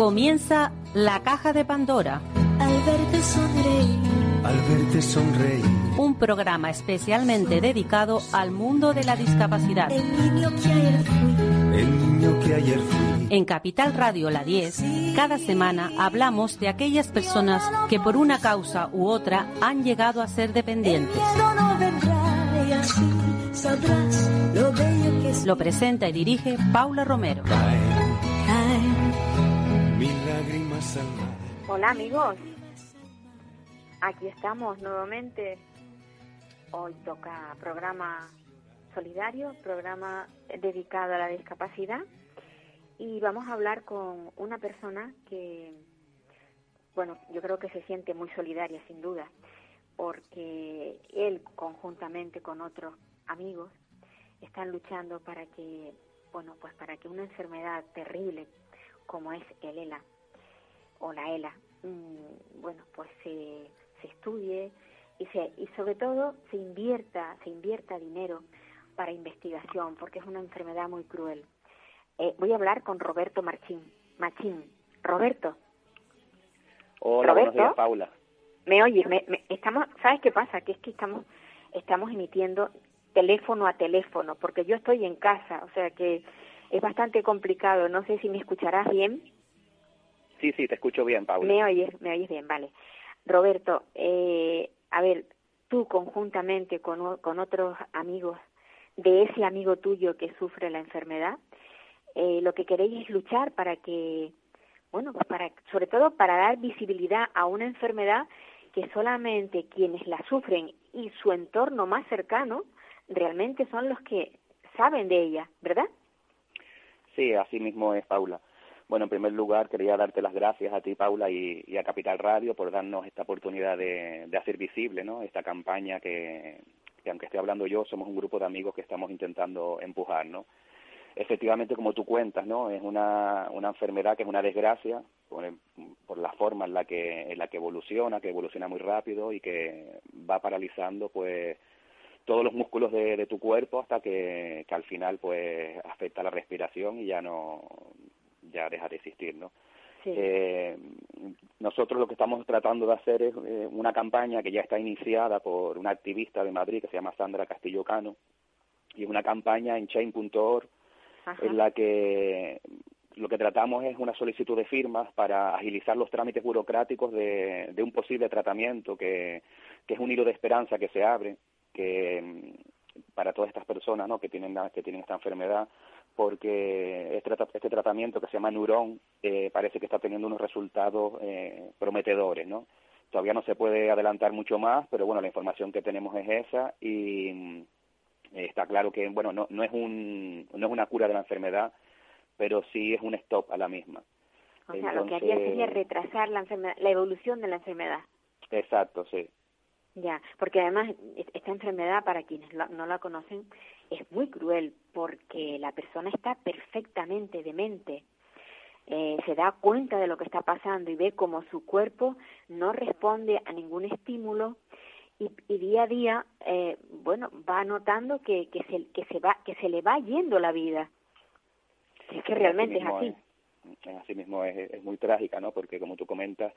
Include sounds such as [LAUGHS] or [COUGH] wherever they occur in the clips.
Comienza La Caja de Pandora. Al verte sonreír. Al verte. Un programa especialmente dedicado al mundo de la discapacidad. El niño que ayer fui. El niño que ayer fui. En Capital Radio La 10, cada semana hablamos de aquellas personas que por una causa u otra han llegado a ser dependientes. Lo presenta y dirige Paula Romero. Hola amigos, aquí estamos nuevamente. Hoy toca programa solidario, programa dedicado a la discapacidad y vamos a hablar con una persona que, bueno, yo creo que se siente muy solidaria sin duda, porque él conjuntamente con otros amigos están luchando para que, bueno, pues para que una enfermedad terrible como es el ELA o la ELA, mm, bueno, pues se, se estudie y, se, y sobre todo se invierta, se invierta dinero para investigación, porque es una enfermedad muy cruel. Eh, voy a hablar con Roberto Marchín. Machín. Roberto, Hola, buenos Roberto. días, Paula. ¿me oyes? Me, me- estamos, ¿Sabes qué pasa? Que es que estamos, estamos emitiendo teléfono a teléfono, porque yo estoy en casa, o sea que es bastante complicado. No sé si me escucharás bien. Sí, sí, te escucho bien, Paula. Me oyes, me oyes bien, vale. Roberto, eh, a ver, tú conjuntamente con, con otros amigos de ese amigo tuyo que sufre la enfermedad, eh, lo que queréis es luchar para que, bueno, pues para, sobre todo para dar visibilidad a una enfermedad que solamente quienes la sufren y su entorno más cercano realmente son los que saben de ella, ¿verdad? Sí, así mismo es, Paula. Bueno, en primer lugar, quería darte las gracias a ti, Paula, y, a Capital Radio por darnos esta oportunidad de, hacer visible ¿no? esta campaña que, que, aunque esté hablando yo, somos un grupo de amigos que estamos intentando empujar. ¿no? Efectivamente, como tú cuentas, ¿no? es una, una enfermedad que es una desgracia por, por la forma en la, que, en la que evoluciona, que evoluciona muy rápido y que va paralizando pues todos los músculos de, de tu cuerpo hasta que, que al final pues afecta la respiración y ya no ya deja de existir no Sí. Eh, nosotros lo que estamos tratando de hacer es eh, una campaña que ya está iniciada por una activista de Madrid que se llama Sandra Castillo Cano y es una campaña en chain.org en la que lo que tratamos es una solicitud de firmas para agilizar los trámites burocráticos de, de un posible tratamiento que, que es un hilo de esperanza que se abre que mm, para todas estas personas ¿no? que tienen que tienen esta enfermedad porque este, este tratamiento que se llama Neuron eh, parece que está teniendo unos resultados eh, prometedores no todavía no se puede adelantar mucho más pero bueno la información que tenemos es esa y mm, está claro que bueno no, no es un no es una cura de la enfermedad pero sí es un stop a la misma. O sea, lo que haría Entonces- sería retrasar la enfermedad, la evolución de la enfermedad. exacto sí. Ya, porque además es- esta enfermedad, para quienes no la conocen, es muy cruel porque la persona está perfectamente demente. Eh, se da cuenta de lo que está pasando y ve como su cuerpo no responde a ningún estímulo y, y día a día, eh, bueno, va notando que, que, se, que, se va, que se le va yendo la vida. Es que realmente es así. es- así mismo es, es muy trágica, ¿no? Porque como tú comentas,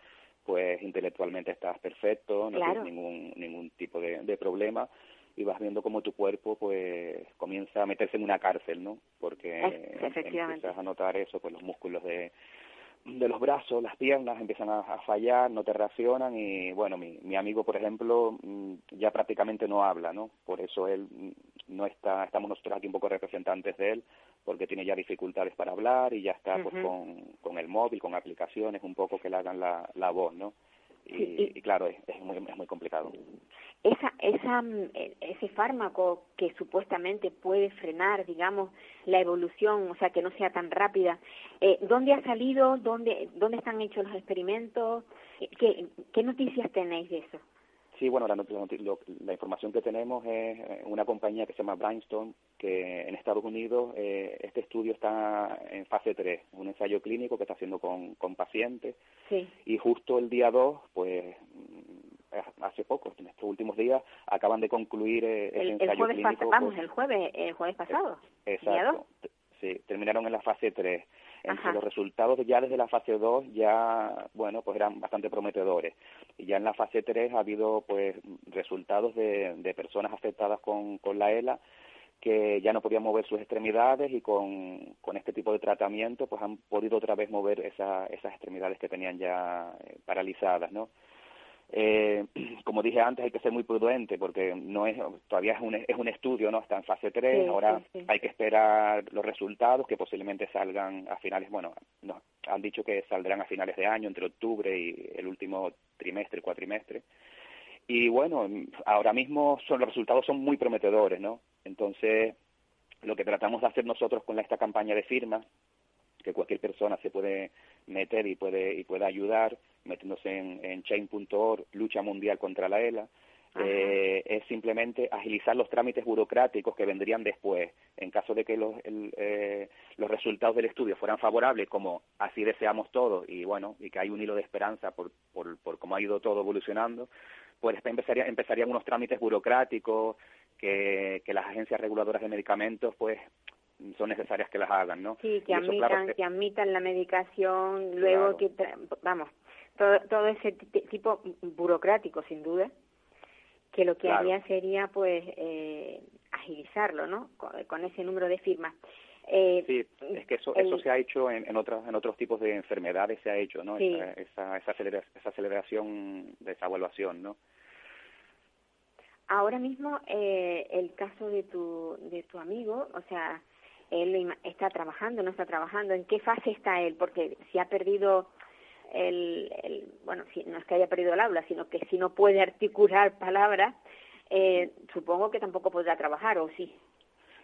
pues intelectualmente estás perfecto, no Claro. tienes ningún ningún tipo de, de problema y vas viendo cómo tu cuerpo pues comienza a meterse en una cárcel, ¿no? Porque efectivamente. empiezas a notar eso, pues los músculos de de los brazos, las piernas empiezan a, a fallar, no te reaccionan y bueno, mi, mi amigo, por ejemplo, mm, ya prácticamente no habla, ¿no? Por eso él mm, no está, estamos nosotros aquí un poco representantes de él, porque tiene ya dificultades para hablar y ya está pues con, con el móvil, con aplicaciones, un poco que le hagan la, la voz, ¿no? Y, Sí, y- y claro, es, es muy, es muy complicado. esa, esa, mm, e- ese fármaco que supuestamente puede frenar, digamos, la evolución, o sea, que no sea tan rápida, eh, ¿dónde ha salido? ¿Dónde, ¿Dónde están hechos los experimentos? ¿Qué, ¿Qué noticias tenéis de eso? Sí, bueno, la, lo- la información que tenemos es eh, una compañía que se llama Brainstorm, que en Estados Unidos eh, este estudio está en fase 3, un ensayo clínico que está haciendo con, con pacientes Sí, y justo el día 2, pues mm, hace poco, en estos últimos días, acaban de concluir eh, el, el ensayo jueves clínico. vamos, con- el jueves, el jueves pasado. día. Exacto. T- Sí, terminaron en la fase 3. Entre los resultados ya desde la fase 2 ya, bueno, pues eran bastante prometedores. Y ya en la fase 3 ha habido pues resultados de, de personas afectadas con, con la ELA que ya no podían mover sus extremidades y con, con este tipo de tratamiento pues han podido otra vez mover esa, esas extremidades que tenían ya eh, paralizadas, ¿no? Eh, [CLEARS THROAT] como dije antes, hay que ser muy prudente porque no es todavía es un, es un estudio, no está en fase 3, ahora hay que esperar los resultados que posiblemente salgan a finales, bueno, no, han dicho que saldrán a finales de año, entre octubre y el último trimestre, cuatrimestre. Y bueno, ahora mismo son los resultados son muy prometedores, ¿no? Entonces, lo que tratamos de hacer nosotros con esta campaña de firmas, que cualquier persona se puede meter y puede y puede ayudar, metiéndose en, en chain.org, lucha mundial contra la ELA, eh, es simplemente agilizar los trámites burocráticos que vendrían después. En caso de que los, eh, los resultados del estudio fueran favorables, como así deseamos todos, y bueno, y que hay un hilo de esperanza por, por, por cómo ha ido todo evolucionando, pues empezaría, empezarían unos trámites burocráticos que, que las agencias reguladoras de medicamentos pues son necesarias que las hagan, ¿no? Sí, que admitan, que admitan la medicación, luego que, vamos, todo, todo ese tipo burocrático, sin duda, que lo que haría sería, pues, eh, agilizarlo, ¿no? Con, ese número de firmas. Eh, sí, es que eso, eso se ha hecho en, en, otros, en otros tipos de enfermedades, se ha hecho, ¿no? Esa, esa, esa, esa aceleración de esa evaluación, ¿no? Ahora mismo, eh, el caso de tu, de tu amigo, o sea, él está trabajando, no está trabajando, ¿en qué fase está él? Porque si ha perdido el, el bueno, si, no es que haya perdido el habla, sino que si no puede articular [LAUGHS] palabras, eh, supongo que tampoco podrá trabajar, ¿o sí?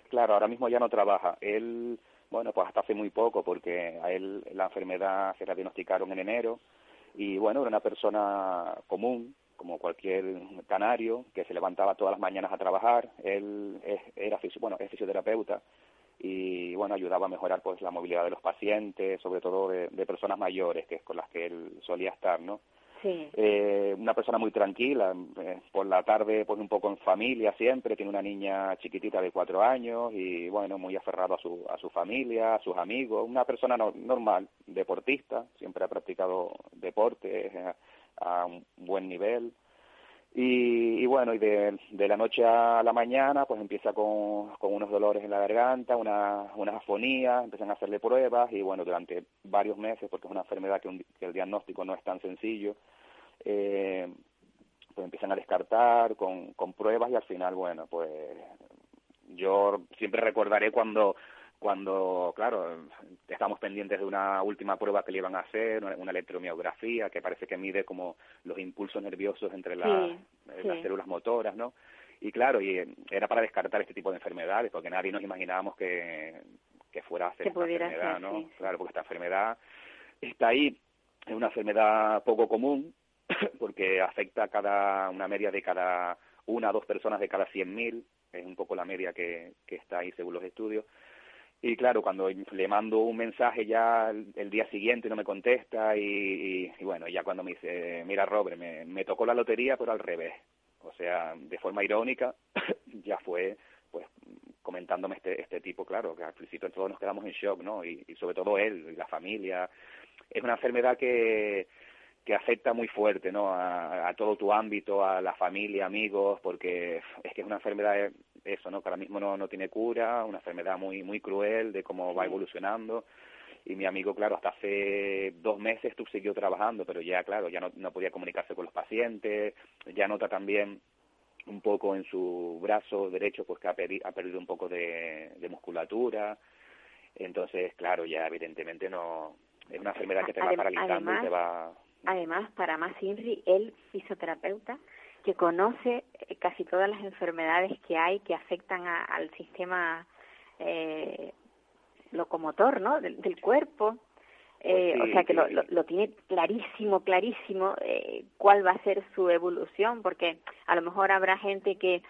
Claro, ahora mismo ya no trabaja. Él, bueno, pues hasta hace muy poco, porque a él la enfermedad se la diagnosticaron en enero, y bueno, era una persona común, como cualquier canario, que se levantaba todas las mañanas a trabajar. Él es, era bueno, es fisioterapeuta y bueno, ayudaba a mejorar pues la movilidad de los pacientes, sobre todo de, personas mayores, que es con las que él solía estar, ¿no? Sí. Eh, una persona muy tranquila, eh, por la tarde pues un poco en familia siempre, tiene una niña chiquitita de cuatro años y bueno, muy aferrado a su, a su familia, a sus amigos, una persona normal, deportista, siempre ha practicado deporte, a un buen nivel. Y, y bueno, y de, de, la noche a la mañana, pues empieza con, con unos dolores en la garganta, una, unas afonías, empiezan a hacerle pruebas y bueno, durante varios meses, porque es una enfermedad que, que el diagnóstico no es tan sencillo, eh, pues empiezan a descartar con, con pruebas y al final, bueno, pues yo siempre recordaré cuando cuando, claro, estamos pendientes de una última prueba que le iban a hacer, una electromiografía que parece que mide como los impulsos nerviosos entre eh, las células motoras, ¿no? Y claro, y eh, era para descartar este tipo de enfermedades, porque nadie nos imaginábamos que, que fuera a ser esta enfermedad, ¿no? Claro, porque esta enfermedad está ahí, es una enfermedad poco común, [COUGHS] porque afecta a cada, una media de cada una o dos personas de cada 100.000, es un poco la media que, que está ahí según los estudios, y claro, cuando le mando un mensaje ya el, día siguiente no me contesta y, y, bueno, ya cuando me dice, mira Robert, me, tocó la lotería pero al revés. O sea, de forma irónica, [COUGHS] ya fue pues comentándome este, este tipo, claro, que al principio todos nos quedamos en shock, ¿no? Y, y sobre todo él y la familia. Es una enfermedad que, que afecta muy fuerte, ¿no? A, a, todo tu ámbito, a la familia, amigos, porque es que es una enfermedad eso, ¿no? Que ahora mismo no, no tiene cura, una enfermedad muy, muy cruel de cómo va evolucionando. Y mi amigo, claro, hasta hace dos meses tú siguió trabajando, pero ya, claro, ya no, no podía comunicarse con los pacientes, ya nota también un poco en su brazo derecho pues que ha, ha perdido un poco de, de musculatura. Entonces, claro, ya evidentemente no es una enfermedad que te va paralizando y te va... Además, para más Inri, el fisioterapeuta, que conoce eh, casi todas las enfermedades que hay que afectan al sistema eh, locomotor, ¿no? Del, cuerpo. Eh, pues o sea que lo, lo, tiene clarísimo, clarísimo eh, cuál va a ser su evolución, porque a lo mejor habrá gente que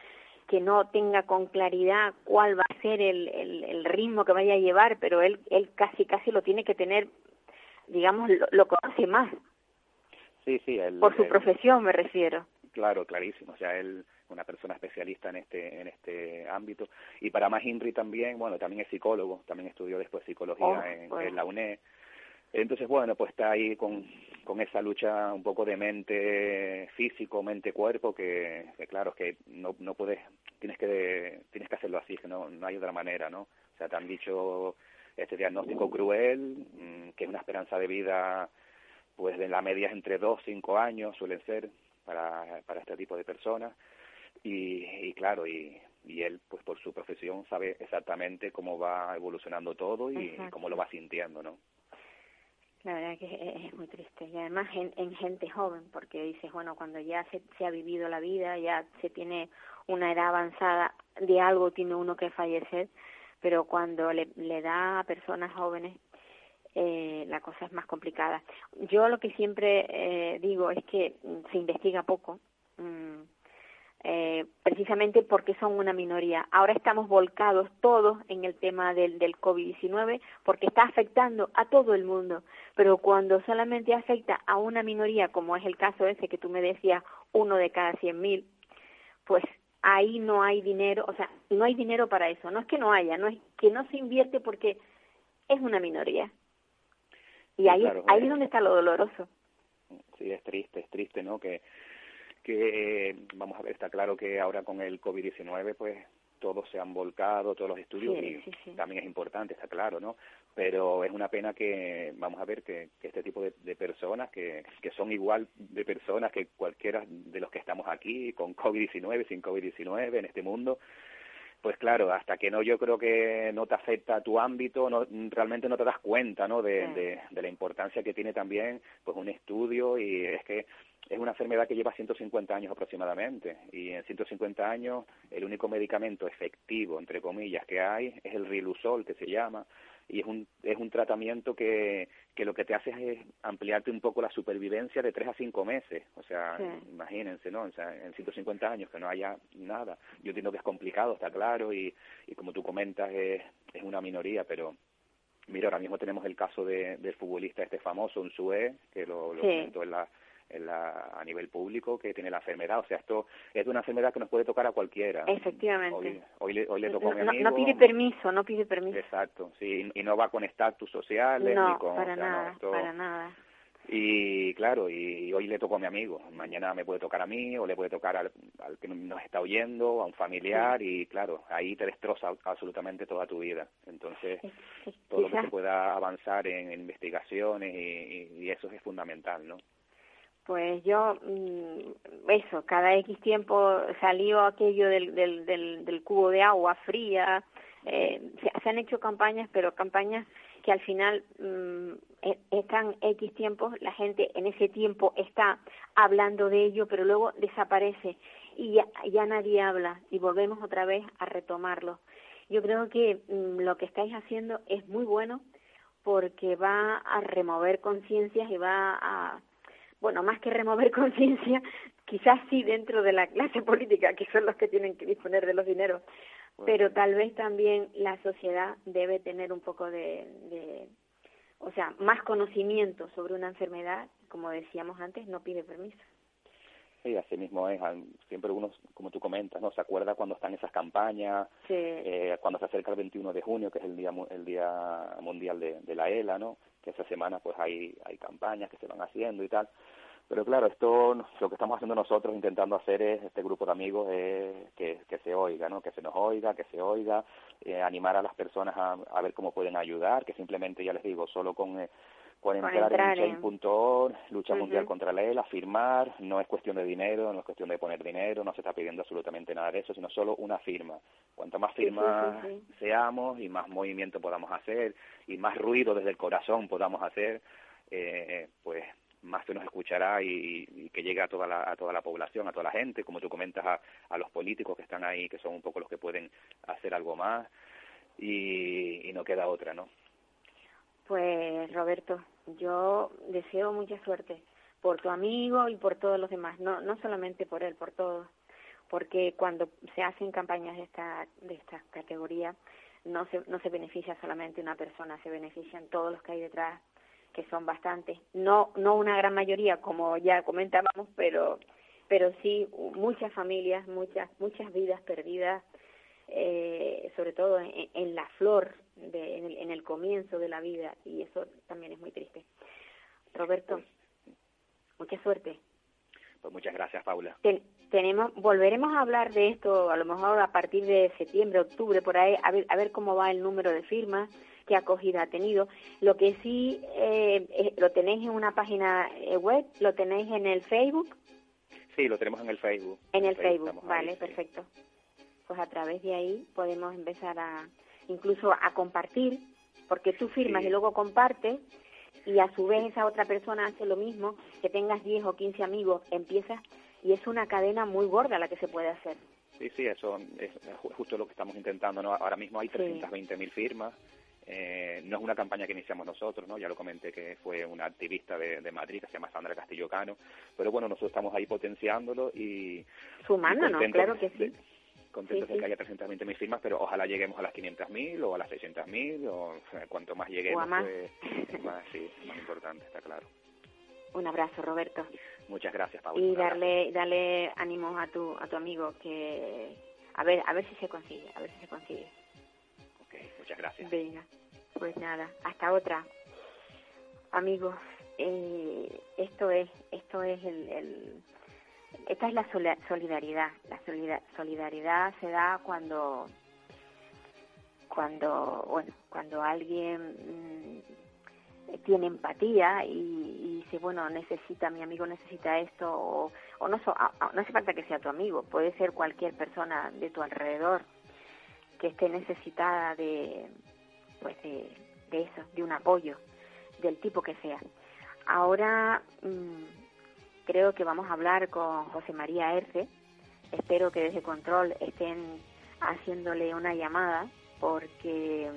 que no tenga con claridad cuál va a ser el, el, el ritmo que vaya a llevar, pero él él casi casi lo tiene que tener, digamos, lo, lo conoce más. Sí, sí, por su profesión me refiero. Claro, clarísimo. O sea, él una persona especialista en este en este ámbito y para más Inri también bueno también es psicólogo también estudió después psicología Oh, en, bueno. en la UNED entonces bueno pues está ahí con con esa lucha un poco de mente físico mente cuerpo que, que claro que no no puedes tienes que tienes que hacerlo así que no no hay otra manera no o sea te han dicho este diagnóstico cruel mm, que es una esperanza de vida pues de la media es entre dos cinco años suelen ser para para este tipo de personas. Y, y claro y, y él pues por su profesión sabe exactamente cómo va evolucionando todo y, Exacto. cómo lo va sintiendo no La verdad que es, es muy triste. Y además en, en gente joven porque dices, bueno, cuando ya se, se ha vivido la vida, ya se tiene una edad avanzada, de algo tiene uno que fallecer, pero cuando le, le da a personas jóvenes eh, la cosa es más complicada. Yo lo que siempre eh, digo es que mm, se investiga poco, mm, eh, precisamente porque son una minoría. Ahora estamos volcados todos en el tema del, del COVID-19 porque está afectando a todo el mundo, pero cuando solamente afecta a una minoría, como es el caso ese que tú me decías, uno de cada cien mil, pues ahí no hay dinero, o sea, no hay dinero para eso. No es que no haya, no es que no se invierte porque es una minoría. Y ahí, claro, ahí es donde está lo doloroso. sí es triste es triste no que que eh, vamos a ver está claro que ahora con el covid 19 pues todos se han volcado todos los estudios Sí, y sí, sí. también es importante está claro no pero es una pena que vamos a ver que, que este tipo de, de personas que, que son igual de personas que cualquiera de los que estamos aquí con covid 19 sin covid 19 en este mundo pues claro, hasta que no yo creo que no te afecta tu ámbito, no, realmente no te das cuenta, ¿no? De, Sí. de, de la importancia que tiene también, pues un estudio y es que es una enfermedad que lleva 150 años aproximadamente y en 150 años el único medicamento efectivo, entre comillas, que hay es el Rilusol, que se llama, y es un, es un tratamiento que, que lo que te hace es ampliarte un poco la supervivencia de tres a cinco meses. O sea, Sí. imagínense, ¿no? O sea, en 150 años que no haya nada. Yo entiendo que es complicado, está claro, y, y como tú comentas, es, es una minoría, pero mira, ahora mismo tenemos el caso de, del futbolista este famoso, un Sue, que lo, lo Sí. comentó en la, en la, a nivel público, que tiene la enfermedad. O sea, esto es una enfermedad que nos puede tocar a cualquiera. Efectivamente. Hoy, hoy, le, hoy le tocó a mi no, amigo. no pide permiso, no pide permiso. Exacto, sí, y no va con estatus sociales No, ni con... para o sea, no, nada, esto- para nada. Y claro, y hoy le tocó a mi amigo, mañana me puede tocar a mí o le puede tocar al, al que nos está oyendo, a un familiar y claro, ahí te destroza absolutamente toda tu vida. Entonces, Es- es- todo lo que se pueda avanzar en, investigaciones y, y- y eso es fundamental, ¿no? Pues yo, mm, eso, cada X tiempo salió aquello del, del, del, del cubo de agua fría. Eh, se, han hecho campañas, pero campañas que al final mm, e- están X tiempos, la gente en ese tiempo está hablando de ello, pero luego desaparece y ya, ya nadie habla y volvemos otra vez a retomarlo. Yo creo que mm, lo que estáis haciendo es muy bueno porque va a remover conciencias y va a bueno, más que remover [LAUGHS] conciencia, quizás sí dentro de la clase política, que son los que tienen que disponer de los dineros, pero tal vez también la sociedad debe tener un poco de, de, o sea, más conocimiento sobre una enfermedad, como decíamos antes, no pide permiso. Sí, así mismo es, siempre uno, como tú comentas, ¿no? Se acuerda cuando están esas campañas, Sí, eh, cuando se acerca el 21 de junio, que es el día el día mundial de, de la ELA, ¿no? Que esa semana pues hay hay campañas que se van haciendo y tal. Pero claro, esto lo que estamos haciendo nosotros, intentando hacer es este grupo de amigos es que, que se oiga, ¿no? Que se nos oiga, que se oiga, eh, animar a las personas a, a ver cómo pueden ayudar, que simplemente ya les digo, solo con eh, Con entrar, entrar en change.org, lucha mundial contra la ELA, firmar, no es cuestión de dinero, no es cuestión de poner dinero, no se está pidiendo absolutamente nada de eso, sino solo una firma. Cuanto más sí, firmas sí, sí. seamos y más movimiento podamos hacer y más ruido desde el corazón podamos hacer, eh, pues más se nos escuchará y, y que llegue a toda la a toda la población, a toda la gente, como tú comentas a, a los políticos que están ahí, que son un poco los que pueden hacer algo más y, y no queda otra, ¿no? Pues Roberto, yo deseo mucha suerte por tu amigo y por todos los demás, no no solamente por él, por todos, porque cuando se hacen campañas de esta de esta categoría no se no se beneficia solamente una persona, se benefician todos los que hay detrás, que son bastantes, no no una gran mayoría como ya comentábamos, pero pero sí muchas familias, muchas, muchas vidas perdidas, eh, sobre todo en, la flor, de, en, el, comienzo de la vida, y eso también es muy triste. Roberto, mucha suerte. Pues muchas gracias, Paula. tenemos, volveremos a hablar de esto a lo mejor a partir de septiembre, octubre, por ahí, a ver, a ver cómo va el número de firmas, qué acogida ha tenido. Lo que sí eh, eh, lo tenéis en una página web, lo tenéis en el Facebook. Sí, lo tenemos en el Facebook. En el Facebook, vale, perfecto. Pues a través de ahí podemos empezar a, incluso a compartir, porque tú firmas y luego compartes, y a su vez esa otra persona hace lo mismo, que tengas 10 o 15 amigos, empiezas, y es una cadena muy gorda la que se puede hacer. Sí, sí, eso es justo lo que estamos intentando, ¿no? Ahora mismo hay 320.000 firmas, eh, no es una campaña que iniciamos nosotros, ¿no? Ya lo comenté que fue una activista de, Madrid que se llama Sandra Castillo Cano, pero bueno, nosotros estamos ahí potenciándolos y... Sumándonos, claro que sí. Contentos de que haya 320.000 firmas, pero ojalá lleguemos a las 500.000 o a las 600.000 o cuanto más lleguemos, más. Pues, más, sí, más importante, está claro. Un abrazo, Roberto. Muchas gracias, Paula. Y darle, darle ánimos a tu, a tu amigo que a ver, a ver si se consigue, a ver si se consigue. Ok, muchas gracias. Venga. Pues nada, hasta otra. Amigos, eh, esto es, esto es el, esta es la solidaridad. La solidaridad se da cuando, cuando, bueno, cuando alguien mm, tiene empatía y, dice, bueno, necesita, mi amigo necesita esto, o, o no, no hace falta que sea tu amigo, puede ser cualquier persona de tu alrededor que esté necesitada de, pues de, eso, de un apoyo, del tipo que sea. Ahora mm, creo que vamos a hablar con José María Erce. Espero que desde control estén haciéndole una llamada porque,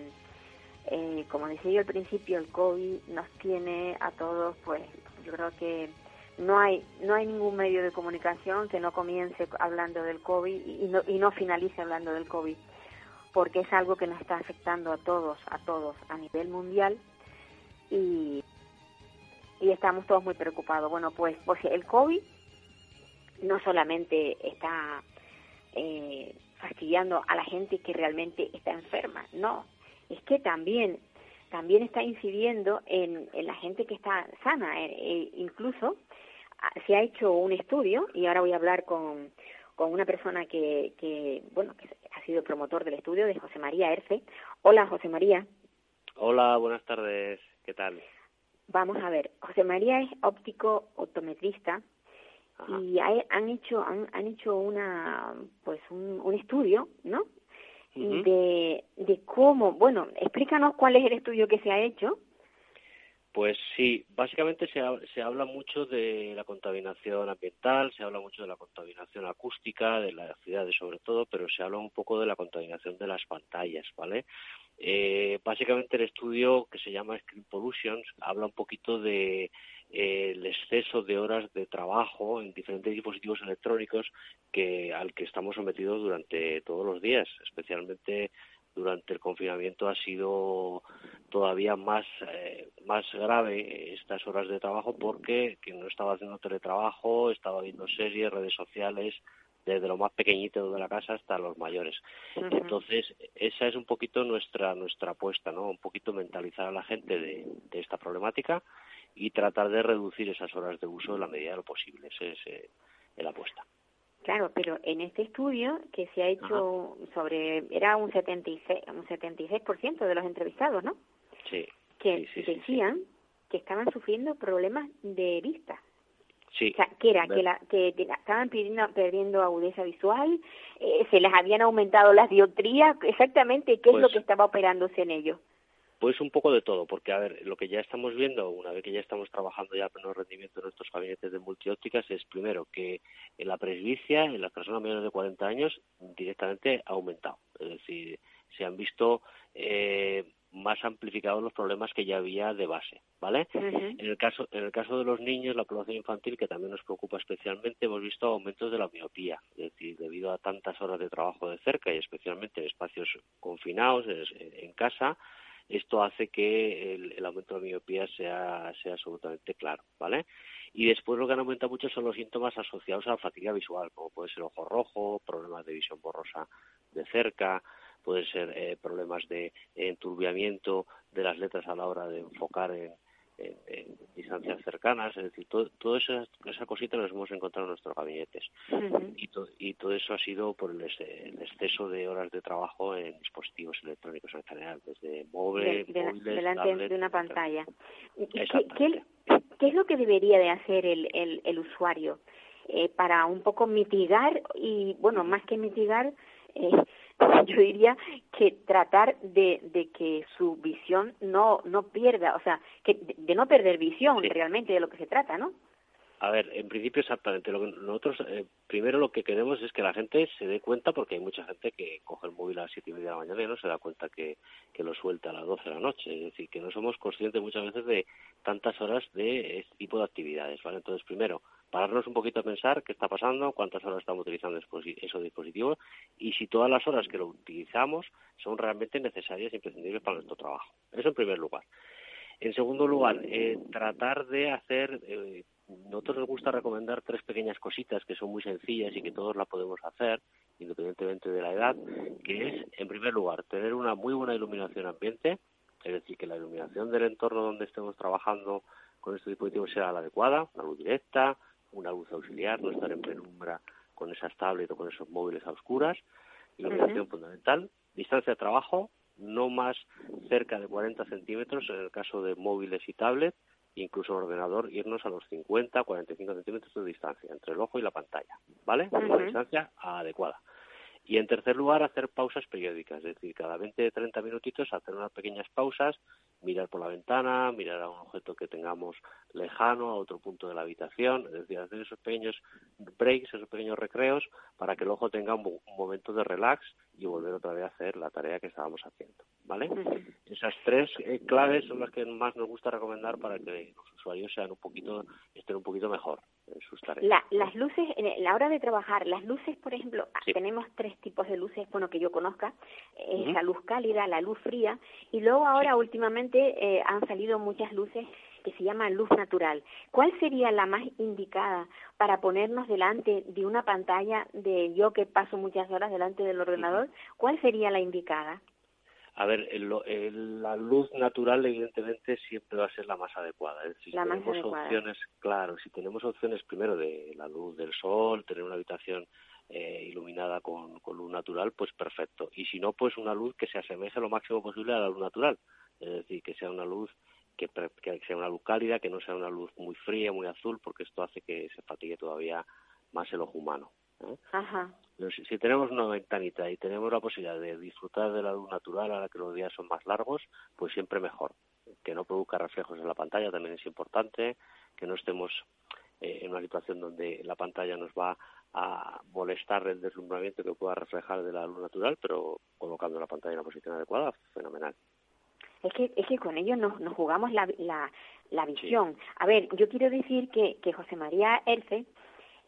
eh, como decía yo al principio, el COVID nos tiene a todos, pues yo creo que no hay no hay ningún medio de comunicación que no comience hablando del COVID y no, y no finalice hablando del COVID porque es algo que nos está afectando a todos, a todos a nivel mundial y, y estamos todos muy preocupados. Bueno, pues, el COVID no solamente está eh, fastidiando a la gente que realmente está enferma, no, es que también también está incidiendo en, en la gente que está sana. E, e incluso ah, se ha hecho un estudio, y ahora voy a hablar con, con una persona que, que, bueno, que ha sido promotor del estudio de José María Erce. Hola, José María. Hola, buenas tardes. ¿Qué tal? Vamos a ver. José María es óptico optometrista y han hecho han, han hecho una pues un, un estudio, ¿no? de, de cómo, bueno, explícanos cuál es el estudio que se ha hecho pues sí, básicamente se, se habla mucho de la contaminación ambiental, se habla mucho de la contaminación acústica, de las ciudades sobre todo, pero se habla un poco de la contaminación de las pantallas, ¿vale? Eh, básicamente el estudio que se llama Screen Pollution habla un poquito de eh, el exceso de horas de trabajo en diferentes dispositivos electrónicos que al que estamos sometidos durante todos los días, especialmente durante el confinamiento ha sido todavía más eh, más grave estas horas de trabajo porque quien no estaba haciendo teletrabajo estaba viendo series redes sociales desde lo más pequeñito de la casa hasta los mayores. Entonces esa es un poquito nuestra nuestra apuesta no un poquito mentalizar a la gente de, de esta problemática y tratar de reducir esas horas de uso en la medida de lo posible. Esa es eh, la apuesta. Claro, pero en este estudio que se ha hecho sobre, era un 76, un 76% de los entrevistados, ¿no? Sí. Que decían que estaban sufriendo problemas de vista. Sí. O sea, que era que, la, que estaban perdiendo, perdiendo agudeza visual, eh, se les habían aumentado las dioptrías, exactamente qué es lo pues que estaba operándose en ellos. Pues un poco de todo, porque a ver, lo que ya estamos viendo, una vez que ya estamos trabajando ya a pleno rendimiento en nuestros gabinetes de multiópticas, es primero que en la presbicia, en las personas menores de 40 años, directamente ha aumentado. Es decir, se han visto eh, más amplificados los problemas que ya había de base, ¿vale? En el caso en el caso de los niños, la población infantil que también nos preocupa especialmente, hemos visto aumentos de la miopía, es decir, debido a tantas horas de trabajo de cerca y especialmente en espacios confinados en casa, esto hace que el, aumento de la miopía sea, sea absolutamente claro, ¿vale? Y después lo que han aumentado mucho son los síntomas asociados a la fatiga visual, como puede ser ojo rojo, problemas de visión borrosa de cerca, puede ser eh, problemas de enturbiamiento de las letras a la hora de enfocar en, en, distancias cercanas, es decir, todo, todo esa, esa cosita las hemos encontrado en nuestros gabinetes. y, y todo eso ha sido por el, exceso de horas de trabajo en dispositivos electrónicos en general, desde móviles, delante de una pantalla. ¿Qué, qué, qué, es lo que debería de hacer el, el, el usuario eh, para un poco mitigar y, bueno, más que mitigar, eh, [LAUGHS] yo diría que tratar de, de que su visión no no pierda, o sea, que de, no perder visión realmente de lo que se trata, ¿no? A ver, en principio exactamente. Lo que nosotros eh, primero lo que queremos es que la gente se dé cuenta, porque hay mucha gente que coge el móvil a las siete y media de la mañana y no se da cuenta que, que lo suelta a las doce de la noche. Es decir, que no somos conscientes muchas veces de tantas horas de este tipo de actividades, ¿vale? Entonces, primero, pararnos un poquito a pensar qué está pasando, cuántas horas estamos utilizando esos dispositivos y si todas las horas que lo utilizamos son realmente necesarias e imprescindibles para nuestro trabajo. Eso en primer lugar. En segundo lugar, eh, tratar de hacer, eh, nosotros nos gusta recomendar tres pequeñas cositas que son muy sencillas y que todos la podemos hacer, independientemente de la edad, que es, en primer lugar, tener una muy buena iluminación ambiente, es decir, que la iluminación del entorno donde estemos trabajando con este dispositivo sea la adecuada, una luz directa, una luz auxiliar, no estar en penumbra con esas tablets o con esos móviles a oscuras, iluminación fundamental, distancia de trabajo, no más cerca de 40 centímetros en el caso de móviles y tablets, incluso ordenador, irnos a los 50, 45 centímetros de distancia entre el ojo y la pantalla, ¿vale? Una distancia adecuada. Y en tercer lugar, hacer pausas periódicas, es decir, cada 20 30 minutitos hacer unas pequeñas pausas, mirar por la ventana, mirar a un objeto que tengamos lejano, a otro punto de la habitación, es decir, hacer esos pequeños breaks, esos pequeños recreos, para que el ojo tenga un, momento de relax y volver otra vez a hacer la tarea que estábamos haciendo, ¿vale? Esas tres eh, claves son las que más nos gusta recomendar para que los usuarios sean un poquito, estén un poquito mejor en sus tareas. las luces, en la hora de trabajar, las luces, por ejemplo, tenemos tres tipos de luces, bueno, que yo conozca, es la luz cálida, la luz fría, y luego ahora últimamente eh, han salido muchas luces que se llaman luz natural. ¿Cuál sería la más indicada para ponernos delante de una pantalla de yo que paso muchas horas delante del ordenador? ¿Cuál sería la indicada? A ver, la luz natural evidentemente siempre va a ser la más adecuada. si tenemos opciones, claro, si tenemos opciones primero de la luz del sol, tener una habitación eh, iluminada con, luz natural, pues perfecto. Y si no, pues una luz que se asemeje lo máximo posible a la luz natural. Es decir, que sea una luz que, sea una luz cálida, que no sea una luz muy fría, muy azul, porque esto hace que se fatigue todavía más el ojo humano. ¿eh? si, tenemos una ventanita y tenemos la posibilidad de disfrutar de la luz natural ahora que los días son más largos, pues siempre mejor. Que no produzca reflejos en la pantalla también es importante, que no estemos eh, en una situación donde la pantalla nos va a molestar el deslumbramiento que pueda reflejar de la luz natural, pero colocando la pantalla en la posición adecuada, fenomenal. Es que, es que con ello nos, nos jugamos la, la, la visión. A ver, yo quiero decir que, que José María Erce,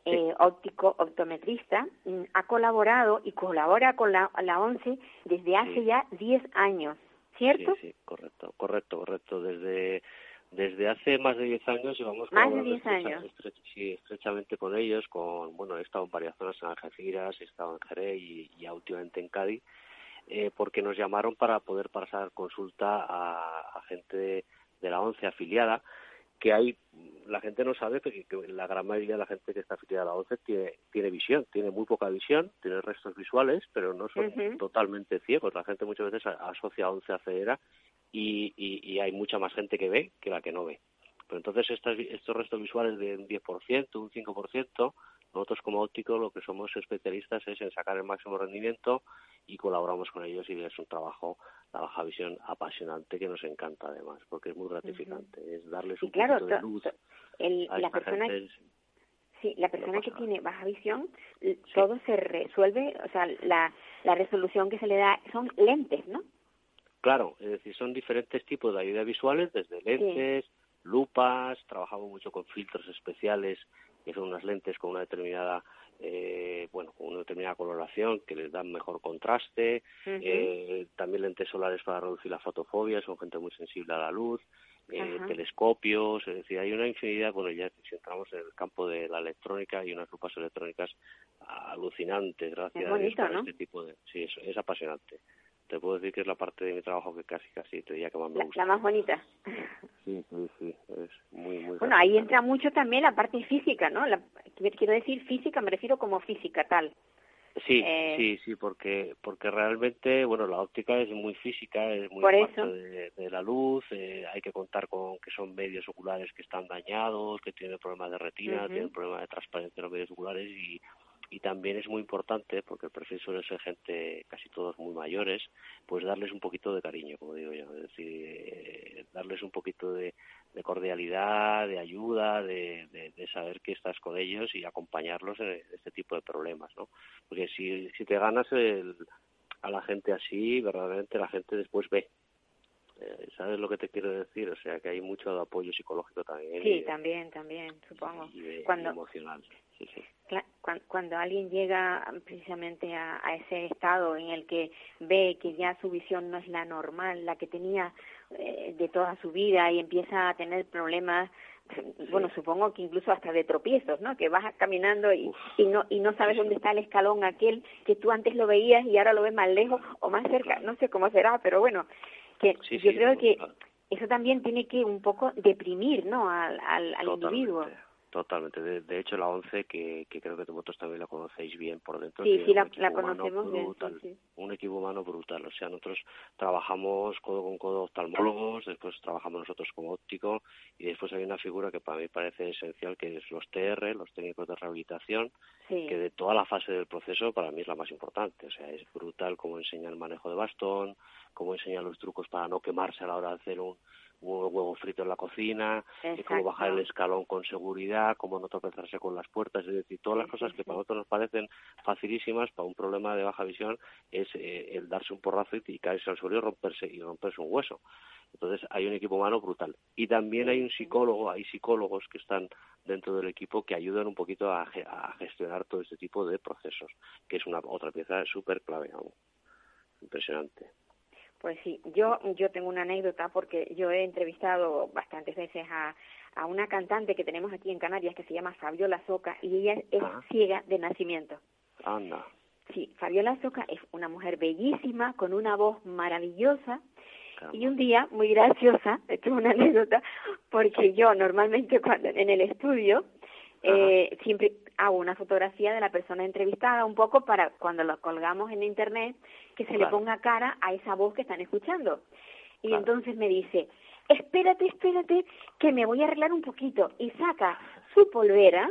eh, óptico optometrista, mm, ha colaborado y colabora con la, la ONCE desde hace ya 10 años, ¿cierto? Sí, sí, correcto, correcto, correcto. Desde desde hace más de 10 años llevamos más de 10 años. sí, estrechamente con ellos, con bueno, he estado en varias zonas en Algeciras, he estado en Jerez y, y últimamente en Cádiz, eh, porque nos llamaron para poder pasar consulta a, gente de, la ONCE afiliada, que hay, la gente no sabe que, la gran mayoría de la gente que está afiliada a la ONCE tiene, tiene visión, tiene muy poca visión, tiene restos visuales, pero no son totalmente ciegos. La gente muchas veces asocia a ONCE a ceguera y, y, hay mucha más gente que ve que la que no ve. Pero entonces estos, estos restos visuales de un 10%, un 5%, nosotros como ópticos lo que somos especialistas es en sacar el máximo rendimiento y colaboramos con ellos y es un trabajo, la baja visión apasionante que nos encanta además, porque es muy gratificante, es darles un poquito de luz a la persona, Sí, la persona que tiene baja visión, todo se resuelve, o sea, la, la resolución que se le da son lentes, ¿no? Claro, es decir, son diferentes tipos de ayudas visuales, desde lentes, lupas, trabajamos mucho con filtros especiales, que son unas lentes con una determinada eh, bueno, con una determinada coloración que les dan mejor contraste, eh, también lentes solares para reducir la fotofobia, son gente muy sensible a la luz, eh, telescopios, es decir, hay una infinidad, bueno, ya si entramos en el campo de la electrónica, hay unas lupas electrónicas alucinantes, gracias a este tipo de... Sí, es apasionante te puedo decir que es la parte de mi trabajo que casi, casi te diría que más me gusta. La, más bonita. Sí, sí, sí, es muy, muy... Bueno, ahí entra mucho también la parte física, ¿no? La, quiero decir física, me refiero como física tal. Sí, eh, sí, sí, porque porque realmente, bueno, la óptica es muy física, es muy por De, de, la luz, eh, hay que contar con que son medios oculares que están dañados, que tienen problemas de retina, tienen problemas de transparencia en los medios oculares y y también es muy importante, porque el perfil suele ser gente casi todos muy mayores, pues darles un poquito de cariño, como digo yo, es decir, eh, darles un poquito de, cordialidad, de ayuda, de, saber que estás con ellos y acompañarlos en este tipo de problemas, ¿no? Porque si, si te ganas a la gente así, verdaderamente la gente después ve eh, ¿Sabes lo que te quiero decir? O sea, que hay mucho apoyo psicológico también. Sí, también, también, supongo. Y, cuando, emocional, sí, sí. Cuando, alguien llega precisamente a, ese estado en el que ve que ya su visión no es la normal, la que tenía eh, de toda su vida y empieza a tener problemas bueno, supongo que incluso hasta de tropiezos, ¿no? Que vas caminando y, y no y no sabes dónde está el escalón aquel que tú antes lo veías y ahora lo ves más lejos o más cerca, no sé cómo será, pero bueno, que yo creo que eso también tiene que un poco deprimir, ¿no? Al, al, al individuo. Totalmente. De, hecho, la ONCE, que, que, creo que vosotros también la conocéis bien por dentro. Sí, sí, la, conocemos bien. Un equipo humano brutal. O sea, nosotros trabajamos codo con codo oftalmólogos, después trabajamos nosotros como óptico y después hay una figura que para mí parece esencial, que es los TR, los técnicos de rehabilitación, que de toda la fase del proceso para mí es la más importante. O sea, es brutal cómo enseña el manejo de bastón, cómo enseña los trucos para no quemarse a la hora de hacer un, un huevo frito en la cocina, cómo bajar el escalón con seguridad, cómo no tropezarse con las puertas, es decir, todas las cosas que para nosotros nos parecen facilísimas para un problema de baja visión es eh, el darse un porrazo y, caerse al suelo y romperse y romperse un hueso. Entonces hay un equipo humano brutal. Y también hay un psicólogo, hay psicólogos que están dentro del equipo que ayudan un poquito a, gestionar todo este tipo de procesos, que es una otra pieza súper clave, impresionante. Pues sí, yo, yo tengo una anécdota porque yo he entrevistado bastantes veces a, a una cantante que tenemos aquí en Canarias que se llama Fabiola Soca y ella es ah. ciega de nacimiento. Anda. Sí, Fabiola Soca es una mujer bellísima, con una voz maravillosa. Y un día, muy graciosa, [LAUGHS] esto es una anécdota, porque yo normalmente cuando en el estudio eh, siempre hago una fotografía de la persona entrevistada un poco para cuando lo colgamos en internet que se le ponga cara a esa voz que están escuchando. Y entonces me dice, espérate, espérate, que me voy a arreglar un poquito. Y saca su polvera,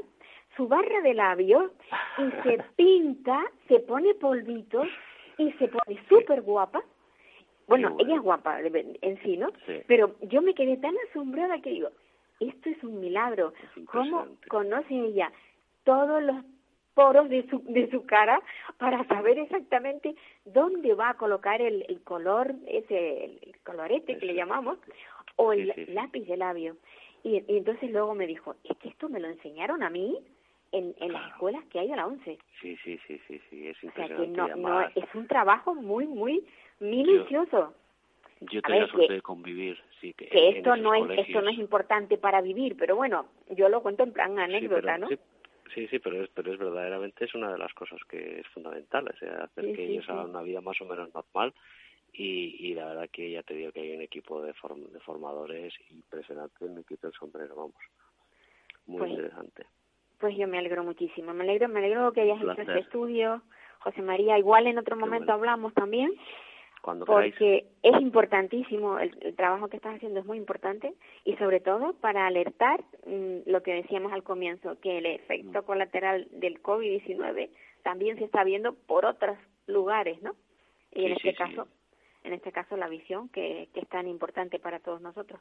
su barra de labios, y se [LAUGHS] pinta, se pone polvitos y se pone súper guapa. Bueno, ella es guapa en sí, ¿no? Pero yo me quedé tan asombrada que digo, esto es un milagro. ¿Cómo conoce ella todos los poros de su, de su cara para saber exactamente dónde va a colocar el, el color, ese el colorete que le llamamos, o el lápiz de labio. Y, entonces luego me dijo, es que esto me lo enseñaron a mí en, en las escuelas que hay a la once. Sí, sí, sí, sí, sí, es O sea que no, no, es un trabajo muy, muy minucioso. Yo tengo la suerte de convivir, sí. Que, que esto no es esto no es importante para vivir, pero bueno, yo lo cuento en plan anécdota, ¿no? Sí, sí, pero es, pero es verdaderamente es una de las cosas que es fundamental, o sea, hacer que ellos hagan una vida más o menos normal y, y la verdad que ya te digo que hay un equipo de, de formadores impresionante, me quito el sombrero, vamos, muy pues, interesante. Pues yo me alegro muchísimo, me alegro, me alegro que hayas hecho este estudio, José María, igual en otro momento hablamos también porque es importantísimo, el, trabajo que estás haciendo es muy importante y sobre todo para alertar mm, lo que decíamos al comienzo, que el efecto mm. colateral del COVID-19 también se está viendo por otros lugares, ¿no? Y en este caso, en este caso la visión que, que es tan importante para todos nosotros.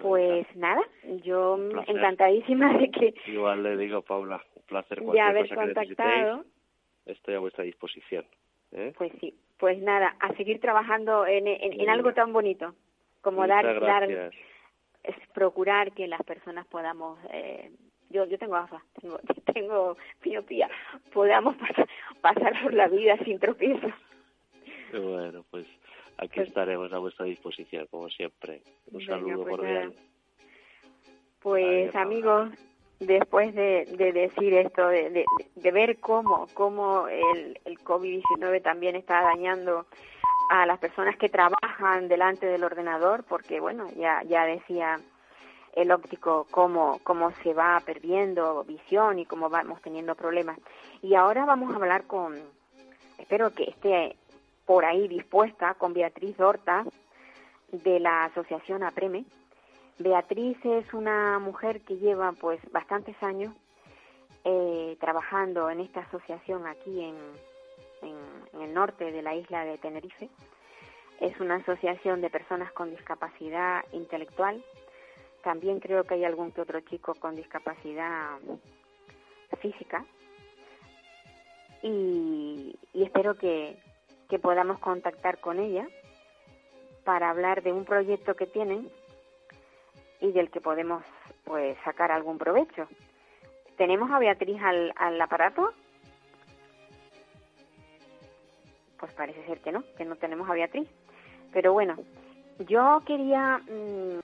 Pues nada, yo encantadísima de que... Igual le digo, Paula, un placer. De haber contactado. Estoy a vuestra disposición. ¿eh? Pues sí, pues nada, a seguir trabajando en, en, algo tan bonito como dar, dar, es procurar que las personas podamos eh, yo, yo tengo gafas, tengo, [LAUGHS] tengo miopía, podamos pasar, pasar por la vida sin tropiezos. Bueno, pues aquí Pues- estaremos a vuestra disposición, como siempre. Un Venga, saludo pues cordial. nada. Pues amigos, después de, de decir esto, de, de, ver cómo, cómo el, el COVID-19 también está dañando a las personas que trabajan delante del ordenador, porque bueno, ya, ya decía el óptico cómo, cómo se va perdiendo visión y cómo vamos teniendo problemas. Y ahora vamos a hablar con, espero que esté por ahí dispuesta, con Beatriz Horta, de la Asociación APREME. Beatriz es una mujer que lleva pues bastantes años eh, trabajando en esta asociación aquí en, en, el norte de la isla de Tenerife. Es una asociación de personas con discapacidad intelectual. También creo que hay algún que otro chico con discapacidad física. Y, y espero que, que podamos contactar con ella para hablar de un proyecto que tienen y del que podemos pues sacar algún provecho. ¿Tenemos a Beatriz al, al aparato? Pues parece ser que no, que no tenemos a Beatriz. Pero bueno, yo quería... mm,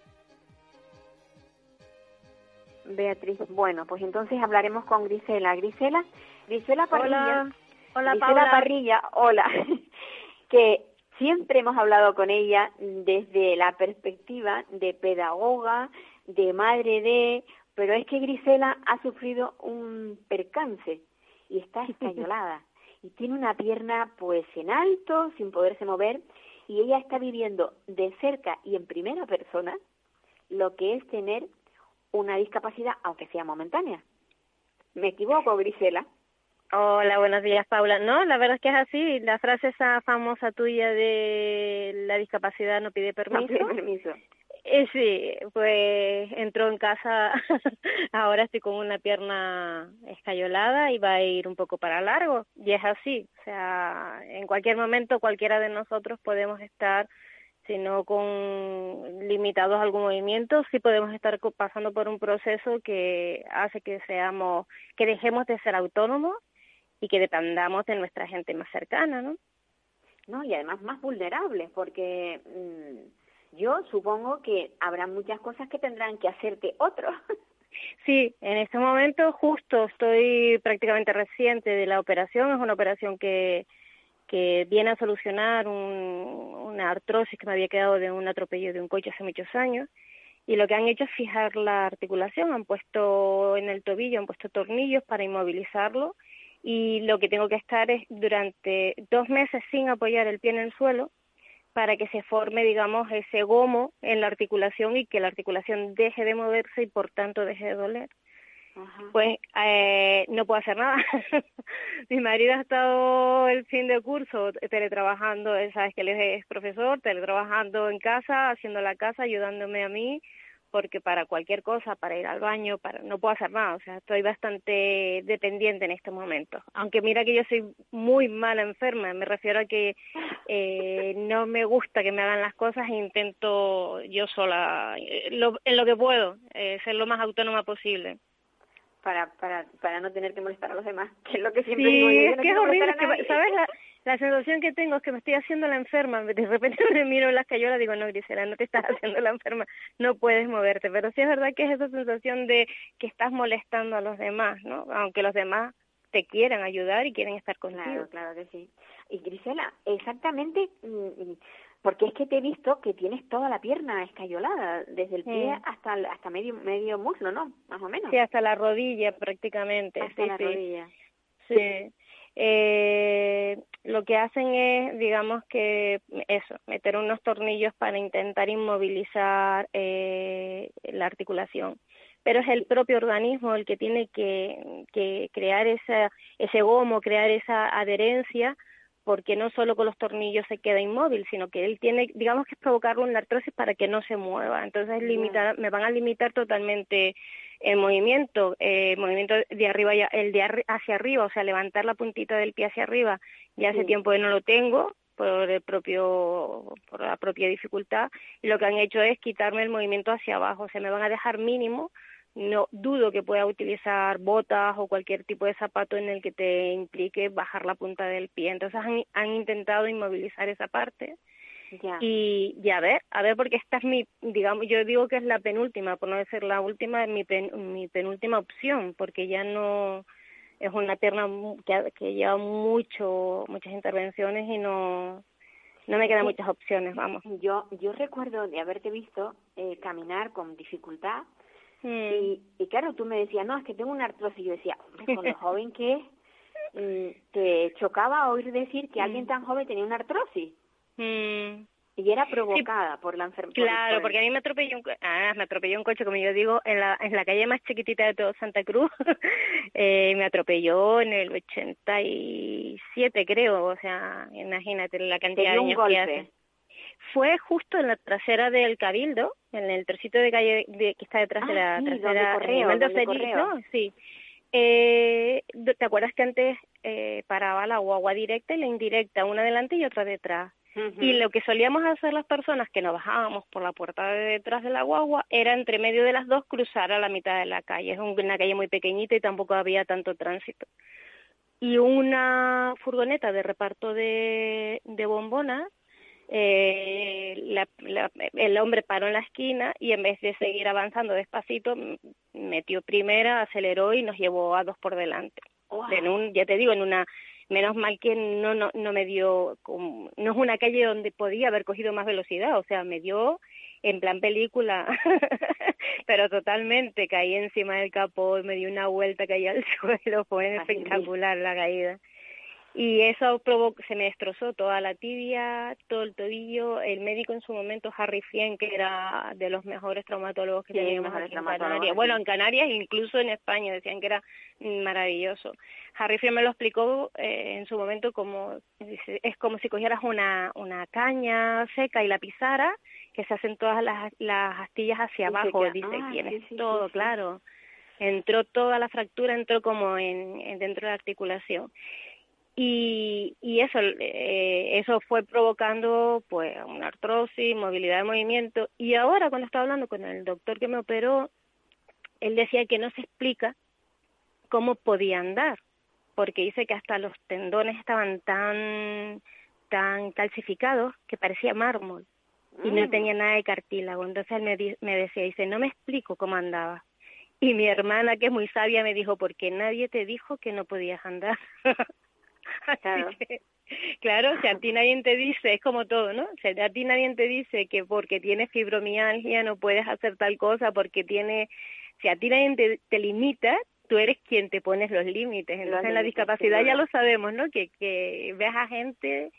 Beatriz, bueno, pues entonces hablaremos con Grisela. Grisela, Grisela Parrilla. Hola, hola Grisela Paula. Parrilla, hola. [LAUGHS] que siempre hemos hablado con ella desde la perspectiva de pedagoga, de madre de, pero es que Grisela ha sufrido un percance y está [LAUGHS] escayolada y tiene una pierna pues en alto, sin poderse mover y ella está viviendo de cerca y en primera persona lo que es tener una discapacidad, aunque sea momentánea. ¿Me equivoco, Grisela? Hola, buenos días, Paula. No, la verdad es que es así. La frase esa famosa tuya de la discapacidad no pide [LAUGHS] No permiso. pide permiso. Eh, sí, pues entró en casa, [LAUGHS] ahora estoy con una pierna escayolada y va a ir un poco para largo. Y es así, o sea, en cualquier momento cualquiera de nosotros podemos estar, si no con limitados a algún movimiento, sí podemos estar pasando por un proceso que hace que seamos, que dejemos de ser autónomos y que dependamos de nuestra gente más cercana, ¿no? ¿no? Y además más vulnerables, porque mm, yo supongo que habrá muchas cosas que tendrán que hacerte otros. [LAUGHS] Sí, en este momento justo estoy prácticamente reciente de la operación. Es una operación que, que viene a solucionar un, una artrosis que me había quedado de un atropello de un coche hace muchos años. Y lo que han hecho es fijar la articulación, han puesto en el tobillo, han puesto tornillos para inmovilizarlo. Y lo que tengo que estar es durante dos meses sin apoyar el pie en el suelo para que se forme, digamos, ese gomo en la articulación y que la articulación deje de moverse y por tanto deje de doler. Pues eh, no puedo hacer nada. [LAUGHS] Mi marido ha estado el fin de curso teletrabajando, sabes que él es profesor, teletrabajando en casa, haciendo la casa, ayudándome a mí, porque para cualquier cosa, para ir al baño, para no puedo hacer nada, o sea, estoy bastante dependiente en este momento. Aunque mira que yo soy muy mala enferma, me refiero a que eh, no me gusta que me hagan las cosas e intento yo sola, eh, lo- en lo que puedo, eh, ser lo más autónoma posible. para, para, para no tener que molestar a los demás, que es lo que siempre digo Sí, yo, yo es que es horrible, que. ¿sabes? La, la sensación que tengo es que me estoy haciendo la enferma, de repente [LAUGHS] me miro en las cayolas y digo, no, Grisela, no te estás haciendo la enferma, no puedes moverte, pero sí es verdad que es esa sensación de que estás molestando a los demás, ¿no? Aunque los demás te quieran ayudar y quieren estar contigo. Claro, claro que sí. Y Grisela, exactamente, mm, porque es que te he visto que tienes toda la pierna escayolada, desde el pie Sí. hasta hasta medio medio muslo, ¿no? Más o menos. Sí, hasta la rodilla prácticamente. hasta sí, la sí. rodilla. Sí. Eh, lo que hacen es, digamos que eso, meter unos tornillos para intentar inmovilizar eh, la articulación. Pero es el propio organismo el que tiene que, que crear esa, ese gomo, crear esa adherencia, porque no solo con los tornillos se queda inmóvil, sino que él tiene, digamos que es provocarlo en la artrosis para que no se mueva. Entonces Ya. limitar, me van a limitar totalmente el movimiento, eh, el movimiento de arriba, el de hacia arriba, o sea, levantar la puntita del pie hacia arriba, ya hace Sí. tiempo que no lo tengo por el propio, por la propia dificultad, y lo que han hecho es quitarme el movimiento hacia abajo, o sea, me van a dejar mínimo no dudo que pueda utilizar botas o cualquier tipo de zapato en el que te implique bajar la punta del pie. Entonces han, han intentado inmovilizar esa parte. Y, y a ver, a ver, porque esta es mi, digamos, yo digo que es la penúltima, por no decir la última, mi, mi penúltima opción, porque ya no, es una pierna que, que lleva mucho, muchas intervenciones y no, no me quedan muchas opciones, vamos. Yo, yo recuerdo de haberte visto eh, caminar con dificultad y, y claro, tú me decías, no, es que tengo una artrosis. Yo decía, con lo [LAUGHS] joven que es, mm, te chocaba oír decir que alguien mm. tan joven tenía una artrosis. Mm. Y era provocada por la enfermedad. Claro, porque a mí me atropelló un, ah, me atropelló un coche, como yo digo, en la, en la calle más chiquitita de todo Santa Cruz. [LAUGHS] eh, me atropelló en el 87, creo. O sea, imagínate la cantidad de años que hace fue justo en la trasera del Cabildo, en el trocito de calle de, que está detrás de la ah, trasera correo, correo. ¿no? Sí. Eh, ¿Te acuerdas que antes eh, paraba la guagua directa y la indirecta, una delante y otra detrás? Y lo que solíamos hacer las personas que nos bajábamos por la puerta de detrás de la guagua era entre medio de las dos cruzar a la mitad de la calle. Es una calle muy pequeñita y tampoco había tanto tránsito. Y una furgoneta de reparto de, de bombonas eh, la, el hombre paró en la esquina y en vez de seguir avanzando despacito, metió primera, aceleró y nos llevó a dos por delante. En un, ya te digo, en una, menos mal que no, no, no me dio, no es una calle donde podía haber cogido más velocidad, o sea, me dio en plan película, [LAUGHS] pero totalmente, caí encima del capó, me dio una vuelta, caí al [LAUGHS] suelo, fue espectacular la caída y eso provocó, se me destrozó toda la tibia, todo el tobillo. El médico en su momento, Harry Fien, que era de los mejores traumatólogos que teníamos aquí en Canarias. Bueno, en Canarias, incluso en España, decían que era maravilloso. Harry Fien me lo explicó eh, en su momento como, es como si cogieras una, una caña seca y la pisara, que se hacen todas las, las astillas hacia abajo, dice, ah, tienes todo, claro. Entró toda la fractura, entró como en, en dentro de la articulación y, y eso eh, eso fue provocando pues una artrosis, movilidad de movimiento. Y ahora cuando estaba hablando con el doctor que me operó él decía que no se explica cómo podía andar porque dice que hasta los tendones estaban tan tan calcificados que parecía mármol y no mm. tenía nada de cartílago. Entonces él me, me decía dice no me explico cómo andaba y mi hermana que es muy sabia me dijo porque nadie te dijo que no podías andar [LAUGHS] [LAUGHS] Claro. claro, si a ti nadie te dice, es como todo, ¿no? Si a ti nadie te dice que porque tienes fibromialgia no puedes hacer tal cosa, porque tiene, si a ti nadie te, limita, tú eres quien te pones los límites. Entonces en la discapacidad ya lo sabemos, ¿no? Que, que ves a gente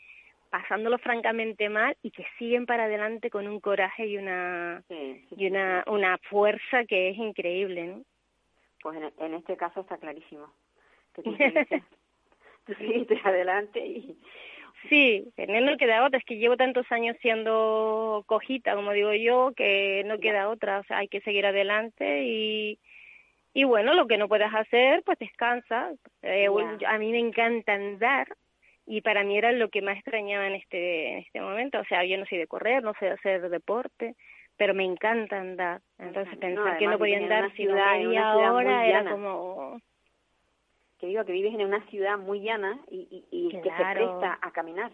pasándolo francamente mal y que siguen para adelante con un coraje y una y una una fuerza que es increíble, ¿no? Pues en, en este caso está clarísimo. [LAUGHS] Que [LAUGHS] seguiste adelante y Sí, no queda otra, es que llevo tantos años siendo cojita, como digo yo, que no queda otra, o sea, hay que seguir adelante y, y bueno, lo que no puedas hacer, pues descansa. Eh, a mí me encanta andar y para mí era lo que más extrañaba en este, en este momento, o sea, yo no sé de correr, no sé de hacer deporte, pero me encanta andar. Entonces pensar que no podía andar si media hora era como que digo que vives en una ciudad muy llana y, y, que se presta a caminar.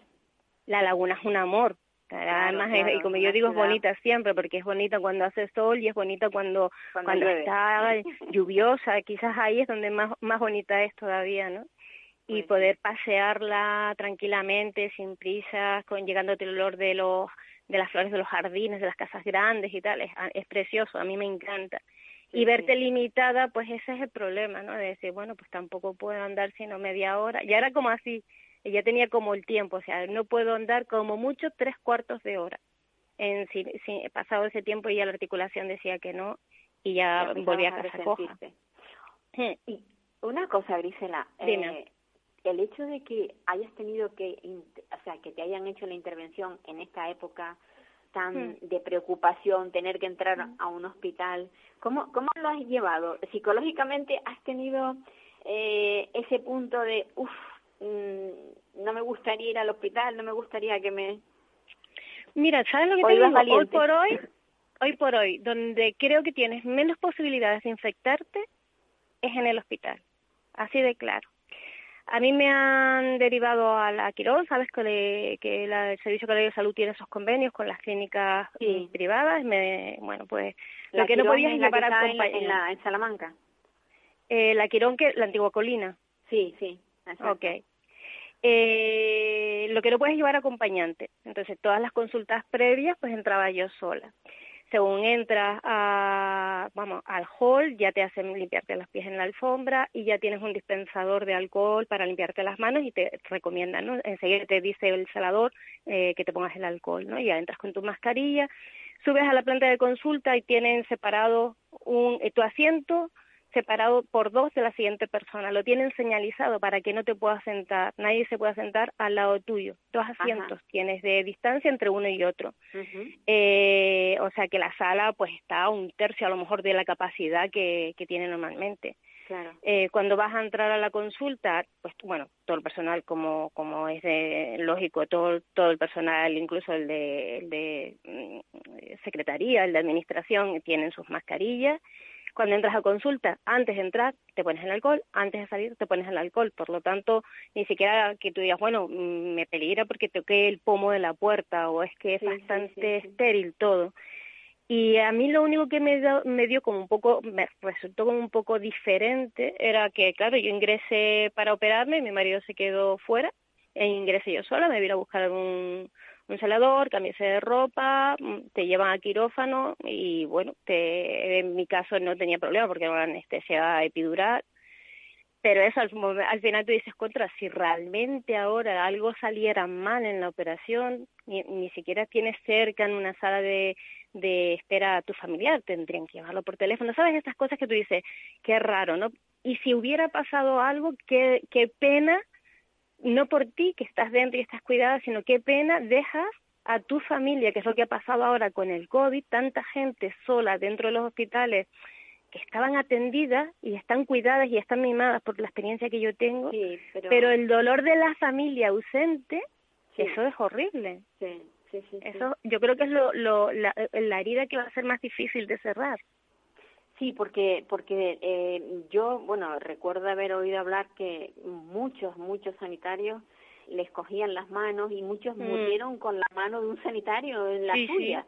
La laguna es un amor. Además, y como yo digo, es bonita siempre, porque es bonita cuando hace sol y es bonita cuando, cuando, está [LAUGHS] lluviosa. Quizás ahí es donde más, más bonita es todavía, ¿no? y pues poder pasearla tranquilamente, sin prisas, con llegándote el olor de los de las flores de los jardines, de las casas grandes y tal, es, es precioso, a mí me encanta y verte limitada, pues ese es el problema, ¿no? De decir, bueno, pues tampoco puedo andar sino media hora. Ya era como así, ya tenía como el tiempo, o sea, no puedo andar como mucho tres cuartos de hora. En, si, si pasado ese tiempo ya la articulación decía que no y ya, volví a casa coja. Y una cosa, Grisela, eh, el hecho de que hayas tenido que, o sea, que te hayan hecho la intervención en esta época tan de preocupación, tener que entrar a un hospital. ¿Cómo, ¿Cómo lo has llevado? ¿Psicológicamente has tenido eh, ese punto de, uff, mm, no me gustaría ir al hospital, no me gustaría que me... Mira, ¿sabes lo que te digo? Hoy por hoy, [LAUGHS] hoy por hoy, donde creo que tienes menos posibilidades de infectarte es en el hospital, así de claro. A mí me han derivado a la Quirón, sabes que, que el Servicio de Salud tiene esos convenios con las clínicas privadas. Me, bueno, pues la lo que no podías es llevar a en, en, la, en Salamanca. Eh, la Quirón, que la antigua colina. Sí, sí. Ok. Eh, lo que no puedes llevar acompañante. Entonces, todas las consultas previas, pues entraba yo sola según entras a, vamos, al hall, ya te hacen limpiarte los pies en la alfombra y ya tienes un dispensador de alcohol para limpiarte las manos y te recomiendan, ¿no? Enseguida te dice el celador eh, que te pongas el alcohol, ¿no? Ya entras con tu mascarilla, subes a la planta de consulta y tienen separado un, eh, tu asiento, separado por dos de la siguiente persona. Lo tienen señalizado para que no te puedas sentar, nadie se pueda sentar al lado tuyo. Dos asientos tienes de distancia entre uno y otro. eh, o sea que la sala pues está a un tercio a lo mejor de la capacidad que, que tiene normalmente. Claro. Eh, cuando vas a entrar a la consulta, pues bueno, todo el personal como como es de, lógico, todo todo el personal, incluso el de, el de mm, secretaría, el de administración, tienen sus mascarillas cuando entras a consulta, antes de entrar te pones el alcohol, antes de salir te pones el alcohol. Por lo tanto, ni siquiera que tú digas, bueno, mm, me peligra porque toqué el pomo de la puerta o es que es bastante estéril todo. Y a mí lo único que me dio, me dio como un poco, me resultó como un poco diferente, era que, claro, yo ingresé para operarme, mi marido se quedó fuera, e ingresé yo sola, me vine a buscar un, un celador, cambiarse de ropa, mm, te llevan a quirófano y bueno, te, en mi caso no tenía problema porque era una anestesia epidural, pero eso al, al, final tú dices contra, si realmente ahora algo saliera mal en la operación, ni, ni siquiera tienes cerca en una sala de, de espera a tu familiar, tendrían que llevarlo por teléfono, ¿sabes? Estas cosas que tú dices, qué raro, ¿no? Y si hubiera pasado algo, qué, qué pena no por ti que estás dentro y estás cuidada, sino qué pena dejas a tu familia, que es lo que ha pasado ahora con el COVID, tanta gente sola dentro de los hospitales que estaban atendidas y están cuidadas y están mimadas por la experiencia que yo tengo, pero... el dolor de la familia ausente, eso es horrible. Sí, sí, sí, eso yo creo que es lo, lo, la, la herida que va a ser más difícil de cerrar. Sí, porque porque eh, yo, bueno, recuerdo haber oído hablar que muchos, muchos sanitarios les cogían las manos y muchos mm. murieron con la mano de un sanitario en la suya.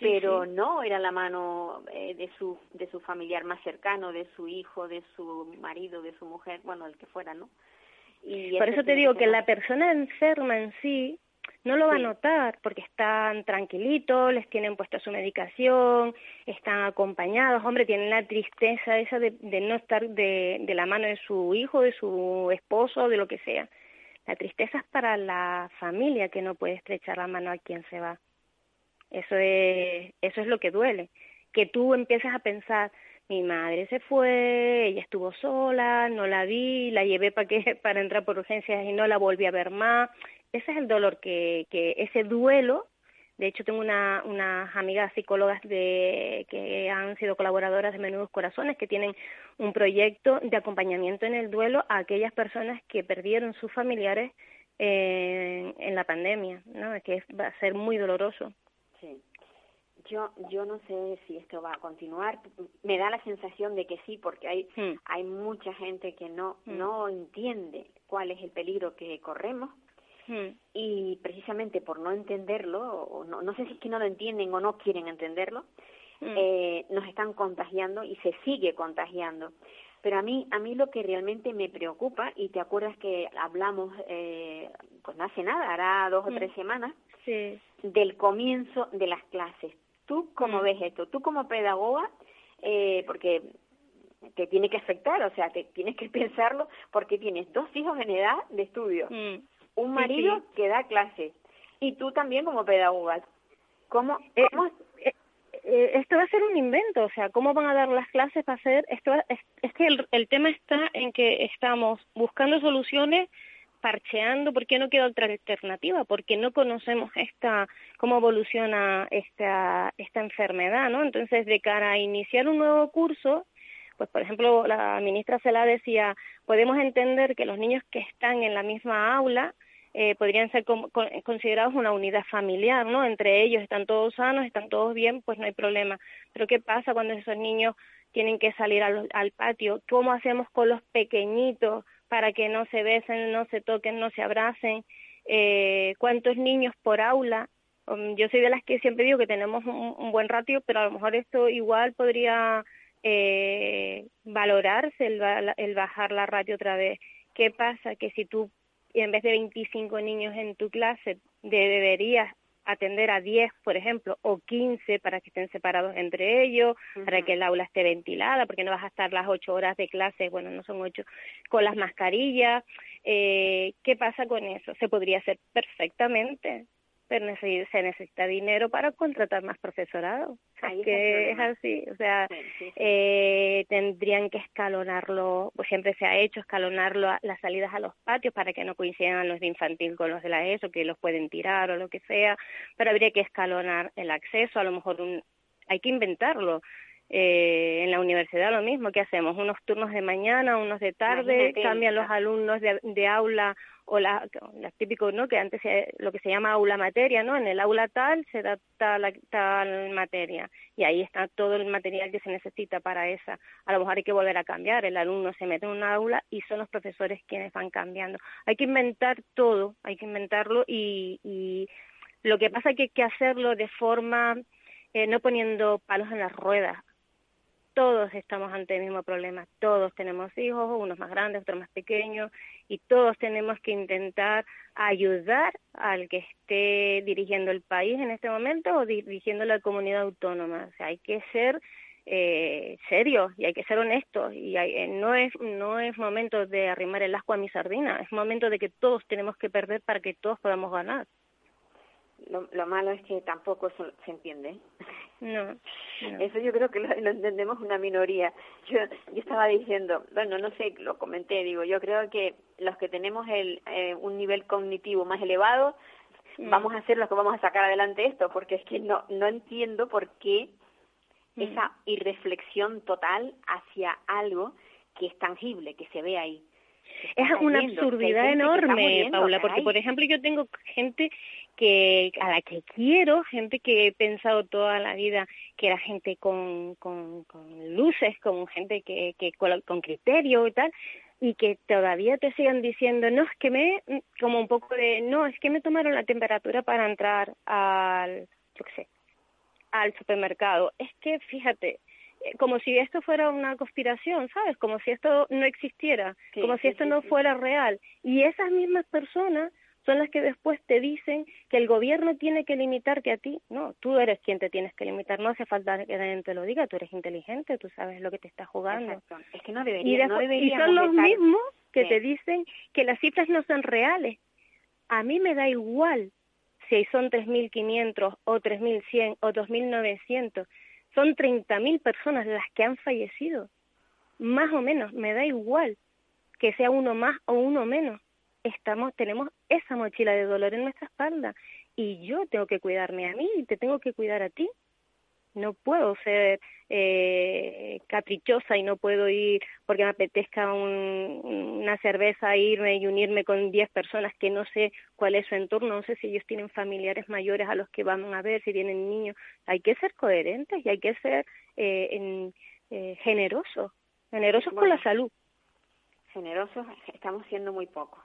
pero no era la mano eh, de su de su familiar más cercano, de su hijo, de su marido, de su mujer, bueno, el que fuera, ¿no? Y Por eso te digo que la persona enferma en sí no lo va a notar porque están tranquilitos, les tienen puesta su medicación, están acompañados, hombre, tienen la tristeza esa de, de no estar de, de, la mano de su hijo, de su esposo, de lo que sea. La tristeza es para la familia que no puede estrechar la mano a quien se va. Eso es, eso es lo que duele. Que tú empieces a pensar, mi madre se fue, ella estuvo sola, no la vi, la llevé para que [LAUGHS] para entrar por urgencias y no la volví a ver más ese es el dolor que, que ese duelo de hecho, tengo una, unas amigas psicólogas de, que han sido colaboradoras de Menudos Corazones que tienen un proyecto de acompañamiento en el duelo a aquellas personas que perdieron sus familiares eh, en la pandemia, ¿no? que va a ser muy doloroso. Sí. Yo, yo no sé si esto va a continuar. Me da la sensación de que sí, porque hay, hmm. hay mucha gente que no, hmm. no entiende cuál es el peligro que corremos Hmm. Y precisamente por no entenderlo, o no, no sé si es que no lo entienden o no quieren entenderlo, hmm. eh, nos están contagiando y se sigue contagiando. Pero a mí, a mí lo que realmente me preocupa, y te acuerdas que hablamos, eh, pues no hace nada, hará dos o hmm. tres semanas, del comienzo de las clases. ¿Tú cómo ves esto? Tú como pedagoga, eh, porque te tiene que afectar, o sea, te tienes que [LAUGHS] pensarlo porque tienes dos hijos en edad de estudio un marido que da clase y tú también como pedagoga. ¿Cómo, eh, eh, eh, esto va a ser un invento, o sea, ¿cómo van a dar las clases para hacer esto? Es, es que el, el tema está en que estamos buscando soluciones parcheando porque no queda otra alternativa, porque no conocemos esta cómo evoluciona esta esta enfermedad, ¿no? Entonces, de cara a iniciar un nuevo curso, pues por ejemplo, la ministra Cela decía, podemos entender que los niños que están en la misma aula eh, podrían ser considerados una unidad familiar, ¿no? Entre ellos están todos sanos, están todos bien, pues no hay problema. Pero ¿qué pasa cuando esos niños tienen que salir al, patio? ¿Cómo hacemos con los pequeñitos para que no se besen, no se toquen, no se abracen? Eh, ¿Cuántos niños por aula? Um, yo soy de las que siempre digo que tenemos un, buen ratio, pero a lo mejor esto igual podría eh, valorarse el, el bajar la ratio otra vez. ¿Qué pasa? Que si tú en vez de 25 niños en tu clase deberías atender a 10, por ejemplo, o 15 para que estén separados entre ellos, para que el aula esté ventilada, porque no vas a estar las 8 horas de clase, bueno, no son 8, con las mascarillas. Eh, ¿Qué pasa con eso? Se podría hacer perfectamente se necesita dinero para contratar más profesorado. Es que es así, o sea, Eh, tendrían que escalonarlo, pues siempre se ha hecho escalonarlo las salidas a los patios para que no coincidan los de infantil con los de la ESO, que los pueden tirar o lo que sea, pero habría que escalonar el acceso, a lo mejor un, hay que inventarlo. Eh, en la universidad lo mismo, ¿qué hacemos? Unos turnos de mañana, unos de tarde, cambian los alumnos de, de aula o las la típicos, ¿no? Que antes lo que se llama aula materia, ¿no? En el aula tal se da tal, tal materia y ahí está todo el material que se necesita para esa. A lo mejor hay que volver a cambiar, el alumno se mete en una aula y son los profesores quienes van cambiando. Hay que inventar todo, hay que inventarlo y, y lo que pasa es que hay que hacerlo de forma eh, no poniendo palos en las ruedas, todos estamos ante el mismo problema, todos tenemos hijos, unos más grandes, otros más pequeños, y todos tenemos que intentar ayudar al que esté dirigiendo el país en este momento o dirigiendo la comunidad autónoma. O sea, hay que ser eh, serios y hay que ser honestos y eh, no es no es momento de arrimar el asco a mi sardina, es momento de que todos tenemos que perder para que todos podamos ganar. Lo, lo malo es que tampoco se entiende. No, Eso yo creo que lo, entendemos una minoría. Yo, yo estaba diciendo, bueno, no sé, lo comenté, digo, yo creo que los que tenemos el, eh, un nivel cognitivo más elevado, mm. vamos a ser los que vamos a sacar adelante esto, porque es que no, no entiendo por qué mm. esa irreflexión total hacia algo que es tangible, que se ve ahí. Es una absurdidad enorme, Paula, porque por ejemplo yo tengo gente que a la que quiero, gente que he pensado toda la vida que era gente con, con, con luces, con gente que, que con, criterio y tal, y que todavía te sigan diciendo, no, es que me, como un poco de, no, es que me tomaron la temperatura para entrar al, yo qué sé, al supermercado. Es que, fíjate, como si esto fuera una conspiración, ¿sabes? Como si esto no existiera, como si esto no fuera real. Y esas mismas personas son las que después te dicen que el gobierno tiene que limitarte a ti. No, tú eres quien te tienes que limitar, no hace falta que nadie te lo diga, tú eres inteligente, tú sabes lo que te está jugando. Es que no debería, y, son los mismos que te dicen que las cifras no son reales. A mí me da igual si son 3.500 o 3.100 o 2.900. Son 30.000 personas las que han fallecido. Más o menos, me da igual que sea uno más o uno menos estamos, tenemos esa mochila de dolor en nuestra espalda y yo tengo que cuidarme a mí y te tengo que cuidar a ti. No puedo ser eh, caprichosa y no puedo ir porque me apetezca un, una cerveza, irme y unirme con 10 personas que no sé cuál es su entorno, no sé si ellos tienen familiares mayores a los que van a ver, si tienen niños. Hay que ser coherentes y hay que ser eh, en, eh, generosos, generosos con la salud. Generosos estamos siendo muy pocos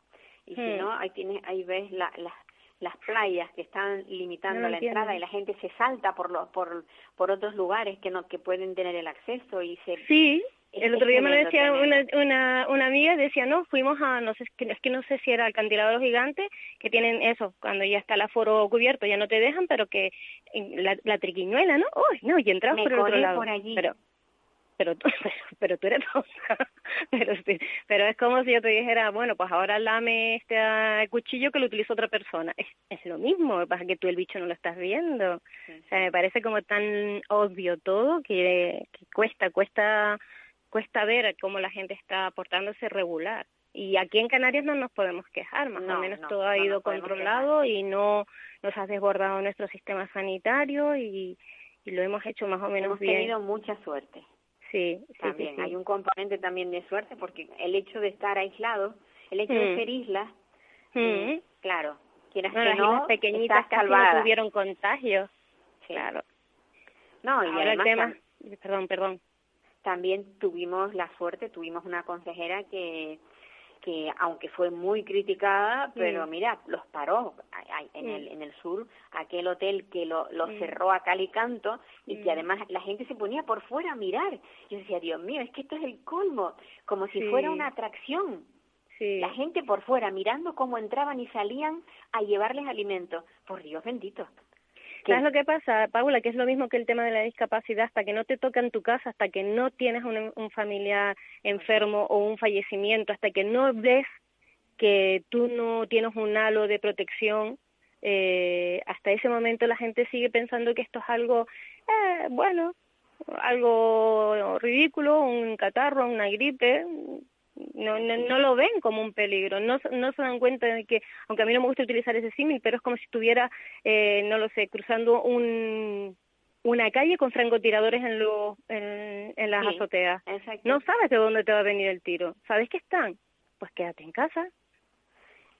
y si hmm. no, ahí tienes, ahí ves la, las playas que están limitando la entrada y la gente se salta por los por por otros lugares que no que pueden tener el acceso y se sí el otro día me lo decía una, una, una amiga decía no fuimos a no sé es que no sé si era el cantilado de los gigantes que tienen eso cuando ya está el aforo cubierto ya no te dejan pero que la, la triquiñuela no uy no y entras por el otro lado por allí. pero pero tú, [LAUGHS] pero, tú eres [LAUGHS] pero, pero es como si yo te dijera, bueno, pues ahora lame este ah, cuchillo que lo utiliza otra persona. Es, es lo mismo, pasa que tú el bicho no lo estás viendo. O sea, me parece como tan obvio todo que, que cuesta, cuesta, cuesta ver cómo la gente está portándose regular. Y aquí en Canarias no nos podemos quejar, más o menos todo ha ido controlado y no nos ha desbordado nuestro sistema sanitario y, y lo hemos hecho más o menos bien. Hemos tenido mucha suerte. Sí, también hay un componente también de suerte porque el hecho de estar aislado, el hecho de mm. ser isla, Mm. Claro, quienes No, que las no, islas pequeñitas casi no tuvieron contagios. Sí. Claro. No, y Ahora el además tema... tam- Perdón, perdón. también tuvimos la suerte, tuvimos una consejera que que aunque fue muy criticada, pero Mm. mira, los paró en Mm. el en el sur, aquel hotel que lo, lo Mm. cerró a cal y canto y que además la gente se ponía por fuera a mirar. Yo decía, Dios mío, es que esto es el colmo, como si Sí. fuera una atracción. Sí. La gente por fuera mirando cómo entraban y salían a llevarles alimentos. Por Dios bendito. ¿Sabes lo que pasa, Paula? Que es lo mismo que el tema de la discapacidad, hasta que no te toca en tu casa, hasta que no tienes un, un familiar enfermo o un fallecimiento, hasta que no ves que tú no tienes un halo de protección, eh, hasta ese momento la gente sigue pensando que esto es algo, eh, bueno, algo ridículo, un catarro, una gripe, no, no, no lo ven como un peligro, no, se- no se dan cuenta de que, aunque a mí no me gusta utilizar ese símil, pero es como si estuviera, eh, no lo sé, cruzando un, una calle con francotiradores en, los en, en las Sí. azoteas. Exacto. No sabes de dónde te va a venir el tiro. ¿Sabes que están? Pues quédate en casa.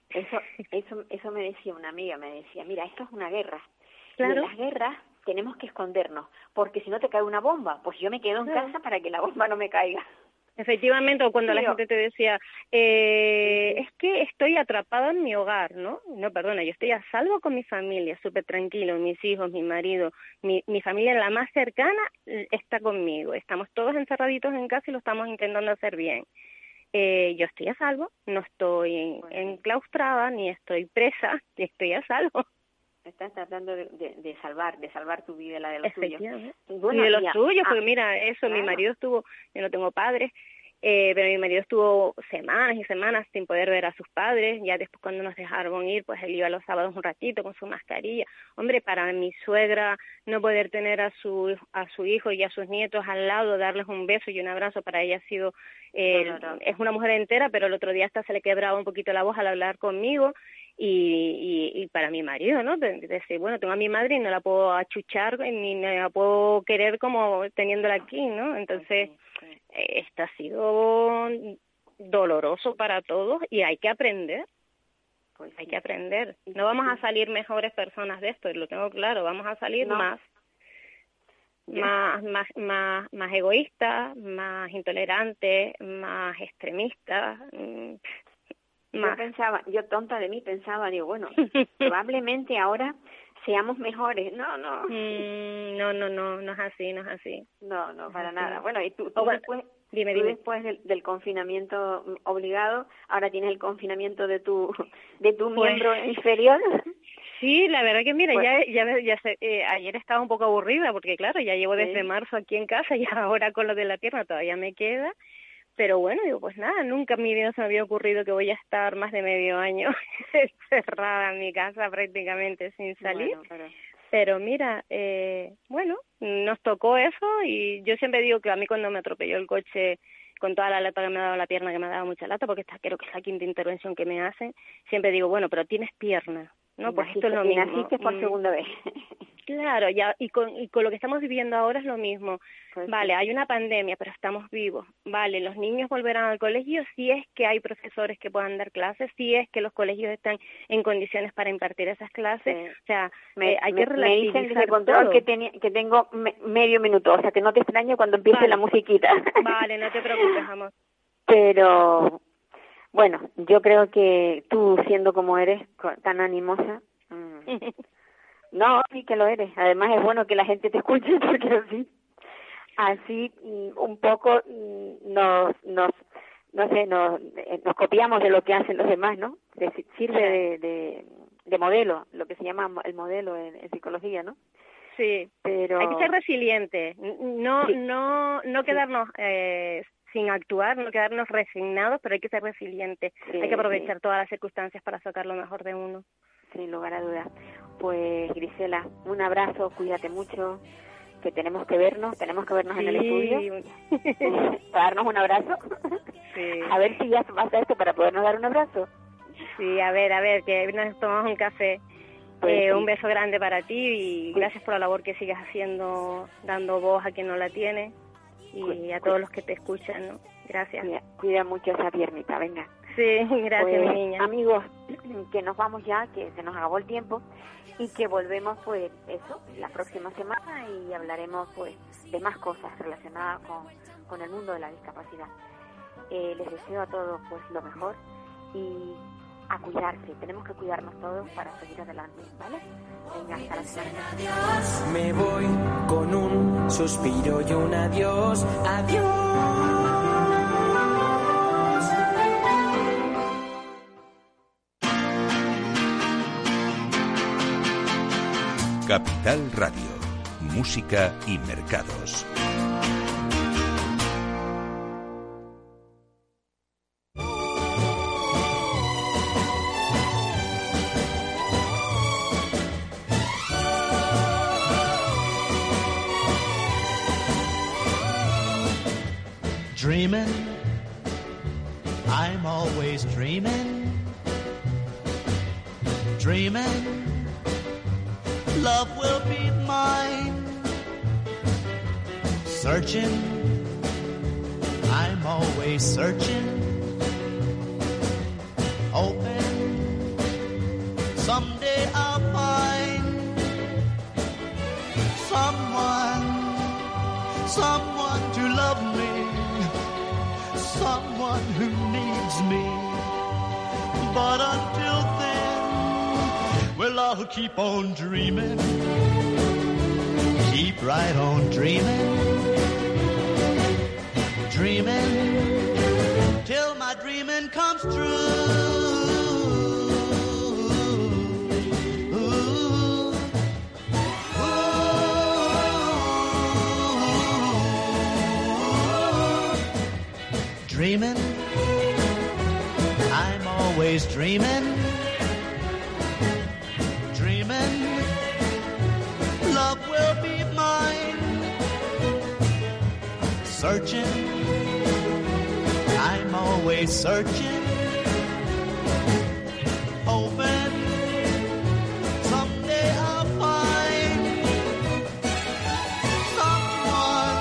Eso, eso, eso me decía una amiga, me decía, mira, esto es una guerra. Y Claro. en las guerras tenemos que escondernos, porque si no te cae una bomba, pues yo me quedo en Claro. casa para que la bomba no me caiga. Efectivamente, o cuando la gente te decía, eh, es que estoy atrapada en mi hogar, ¿no? No, perdona, yo estoy a salvo con mi familia, súper tranquilo, mis hijos, mi marido, mi, mi familia la más cercana está conmigo. Estamos todos encerraditos en casa y lo estamos intentando hacer bien. Eh, yo estoy a salvo, no estoy enclaustrada, ni estoy presa, [LAUGHS] estoy a salvo. Estás tratando de, de, de salvar, de salvar tu vida y la de los tuyos. Efectivamente. Y bueno, de los y a- tuyos, ah, porque mira, eso, mi marido estuvo, yo no tengo padres, eh, pero mi marido estuvo semanas y semanas sin poder ver a sus padres, ya después cuando nos dejaron ir, pues él iba los sábados un ratito con su mascarilla. Hombre, para mi suegra no poder tener a su, a su hijo y a sus nietos al lado, darles un beso y un abrazo, para ella ha sido, eh, es una mujer entera, pero el otro día hasta se le quebraba un poquito la voz al hablar conmigo, y, y, y para mi marido, ¿no? De, de decir, bueno, tengo a mi madre y no la puedo achuchar ni la puedo querer como teniéndola aquí, ¿no? Entonces, Sí, sí. eh, esto ha sido doloroso para todos y hay que aprender, Pues hay que aprender. No vamos a salir mejores personas de esto, lo tengo claro, vamos a salir No. más más, más, más, más egoístas, más intolerantes, más extremistas, Yo pensaba, yo tonta de mí pensaba, digo, bueno, [LAUGHS] probablemente ahora seamos mejores. No, no, Mm, no, no, no, no es así, no es así. no, no, para nada. Bueno, y tú, tú bueno, después, Dime, tú dime. después del, del confinamiento obligado, ahora tienes el confinamiento de tu, de tu Pues- miembro inferior. Sí, la verdad que mira, Pues- ya, ya, ve- ya sé, eh, ayer estaba un poco aburrida porque claro, ya llevo desde Sí. marzo aquí en casa y [LAUGHS] ahora con lo de la pierna todavía me queda. Pero bueno, digo, pues nada, nunca en mi vida se me había ocurrido que voy a estar más de medio año [LAUGHS] encerrada en mi casa prácticamente sin salir. Bueno, pero- Pero mira, eh, bueno, nos tocó eso y yo siempre digo que a mí cuando me atropelló el coche con toda la lata que me ha dado la pierna, que me ha dado mucha lata, porque esta creo que es la quinta intervención que me hacen, siempre digo, bueno, pero tienes pierna, ¿no? Pues esto es lo y mismo. naciste por Mm, segunda vez. [LAUGHS] Claro, ya, y con, y con lo que estamos viviendo ahora es lo mismo. Pues Vale, sí. hay una pandemia, pero estamos vivos. Vale, los niños volverán al colegio si es que hay profesores que puedan dar clases, si es que los colegios están en condiciones para impartir esas clases. Sí. O sea, Me, eh, hay me- que me dicen relativizar control todo. que, tenía- que tengo me- medio minuto, o sea que no te extraño cuando empiece Vale. la musiquita. [LAUGHS] Vale, no te preocupes, amor. Pero bueno, yo creo que tú siendo como eres, tan animosa, mm, [LAUGHS] no, sí que lo eres. Además es bueno que la gente te escuche [LAUGHS] porque así, así mm, un poco mm, nos, nos, no sé, nos, eh, nos copiamos de lo que hacen los demás, ¿no? De- sirve de, de, de modelo, lo que se llama el modelo en, en psicología, ¿no? Sí, Pero hay que ser resiliente, no, Sí. no, no quedarnos eh, sin actuar, no quedarnos resignados, pero hay que ser resiliente. Sí, hay que aprovechar sí. todas las circunstancias para sacar lo mejor de uno. Sin lugar a dudas. Pues Grisela, un abrazo, cuídate mucho, que tenemos que vernos, tenemos que vernos en el estudio, [LAUGHS] para darnos un abrazo. Sí. A ver si ya pasa esto para podernos dar un abrazo. Sí, a ver, a ver, que nos tomamos un café. Pues Eh, sí. Un beso grande para ti y Cuí- gracias por la labor que sigues haciendo, dando voz a quien no la tiene y Cuí- a todos los que te escuchan, ¿no? Gracias. Cuida, cuida mucho esa piernita, venga. Sí, gracias, Pues, mi niña. Amigos, [CLEARS THROAT] que nos vamos ya, que se nos acabó el tiempo y que volvemos pues eso, la próxima semana y hablaremos pues de más cosas relacionadas con, con el mundo de la discapacidad. Eh, les deseo a todos pues lo mejor y a cuidarse, tenemos que cuidarnos todos para seguir adelante, ¿vale? Venga, hasta la. Me voy con un suspiro y un adiós, adiós. Capital Radio, Música y Mercados. Searching, I'm always searching. Hoping, someday I'll find someone, someone to love me someone who needs me. But until then, well, I'll keep on dreaming. Keep right on dreaming. Dreaming till my dreaming comes true. Dreaming, I'm always dreaming. Always searching. Hoping someday I'll find someone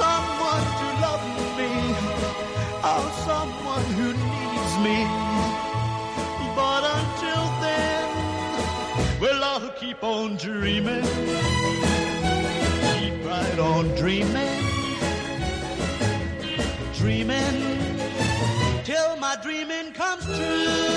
someone to love me, oh, someone who needs me. But until then, well, I'll keep on dreaming, keep right on dreaming, dreaming dream.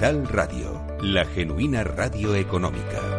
Capital Radio, la genuina radio económica.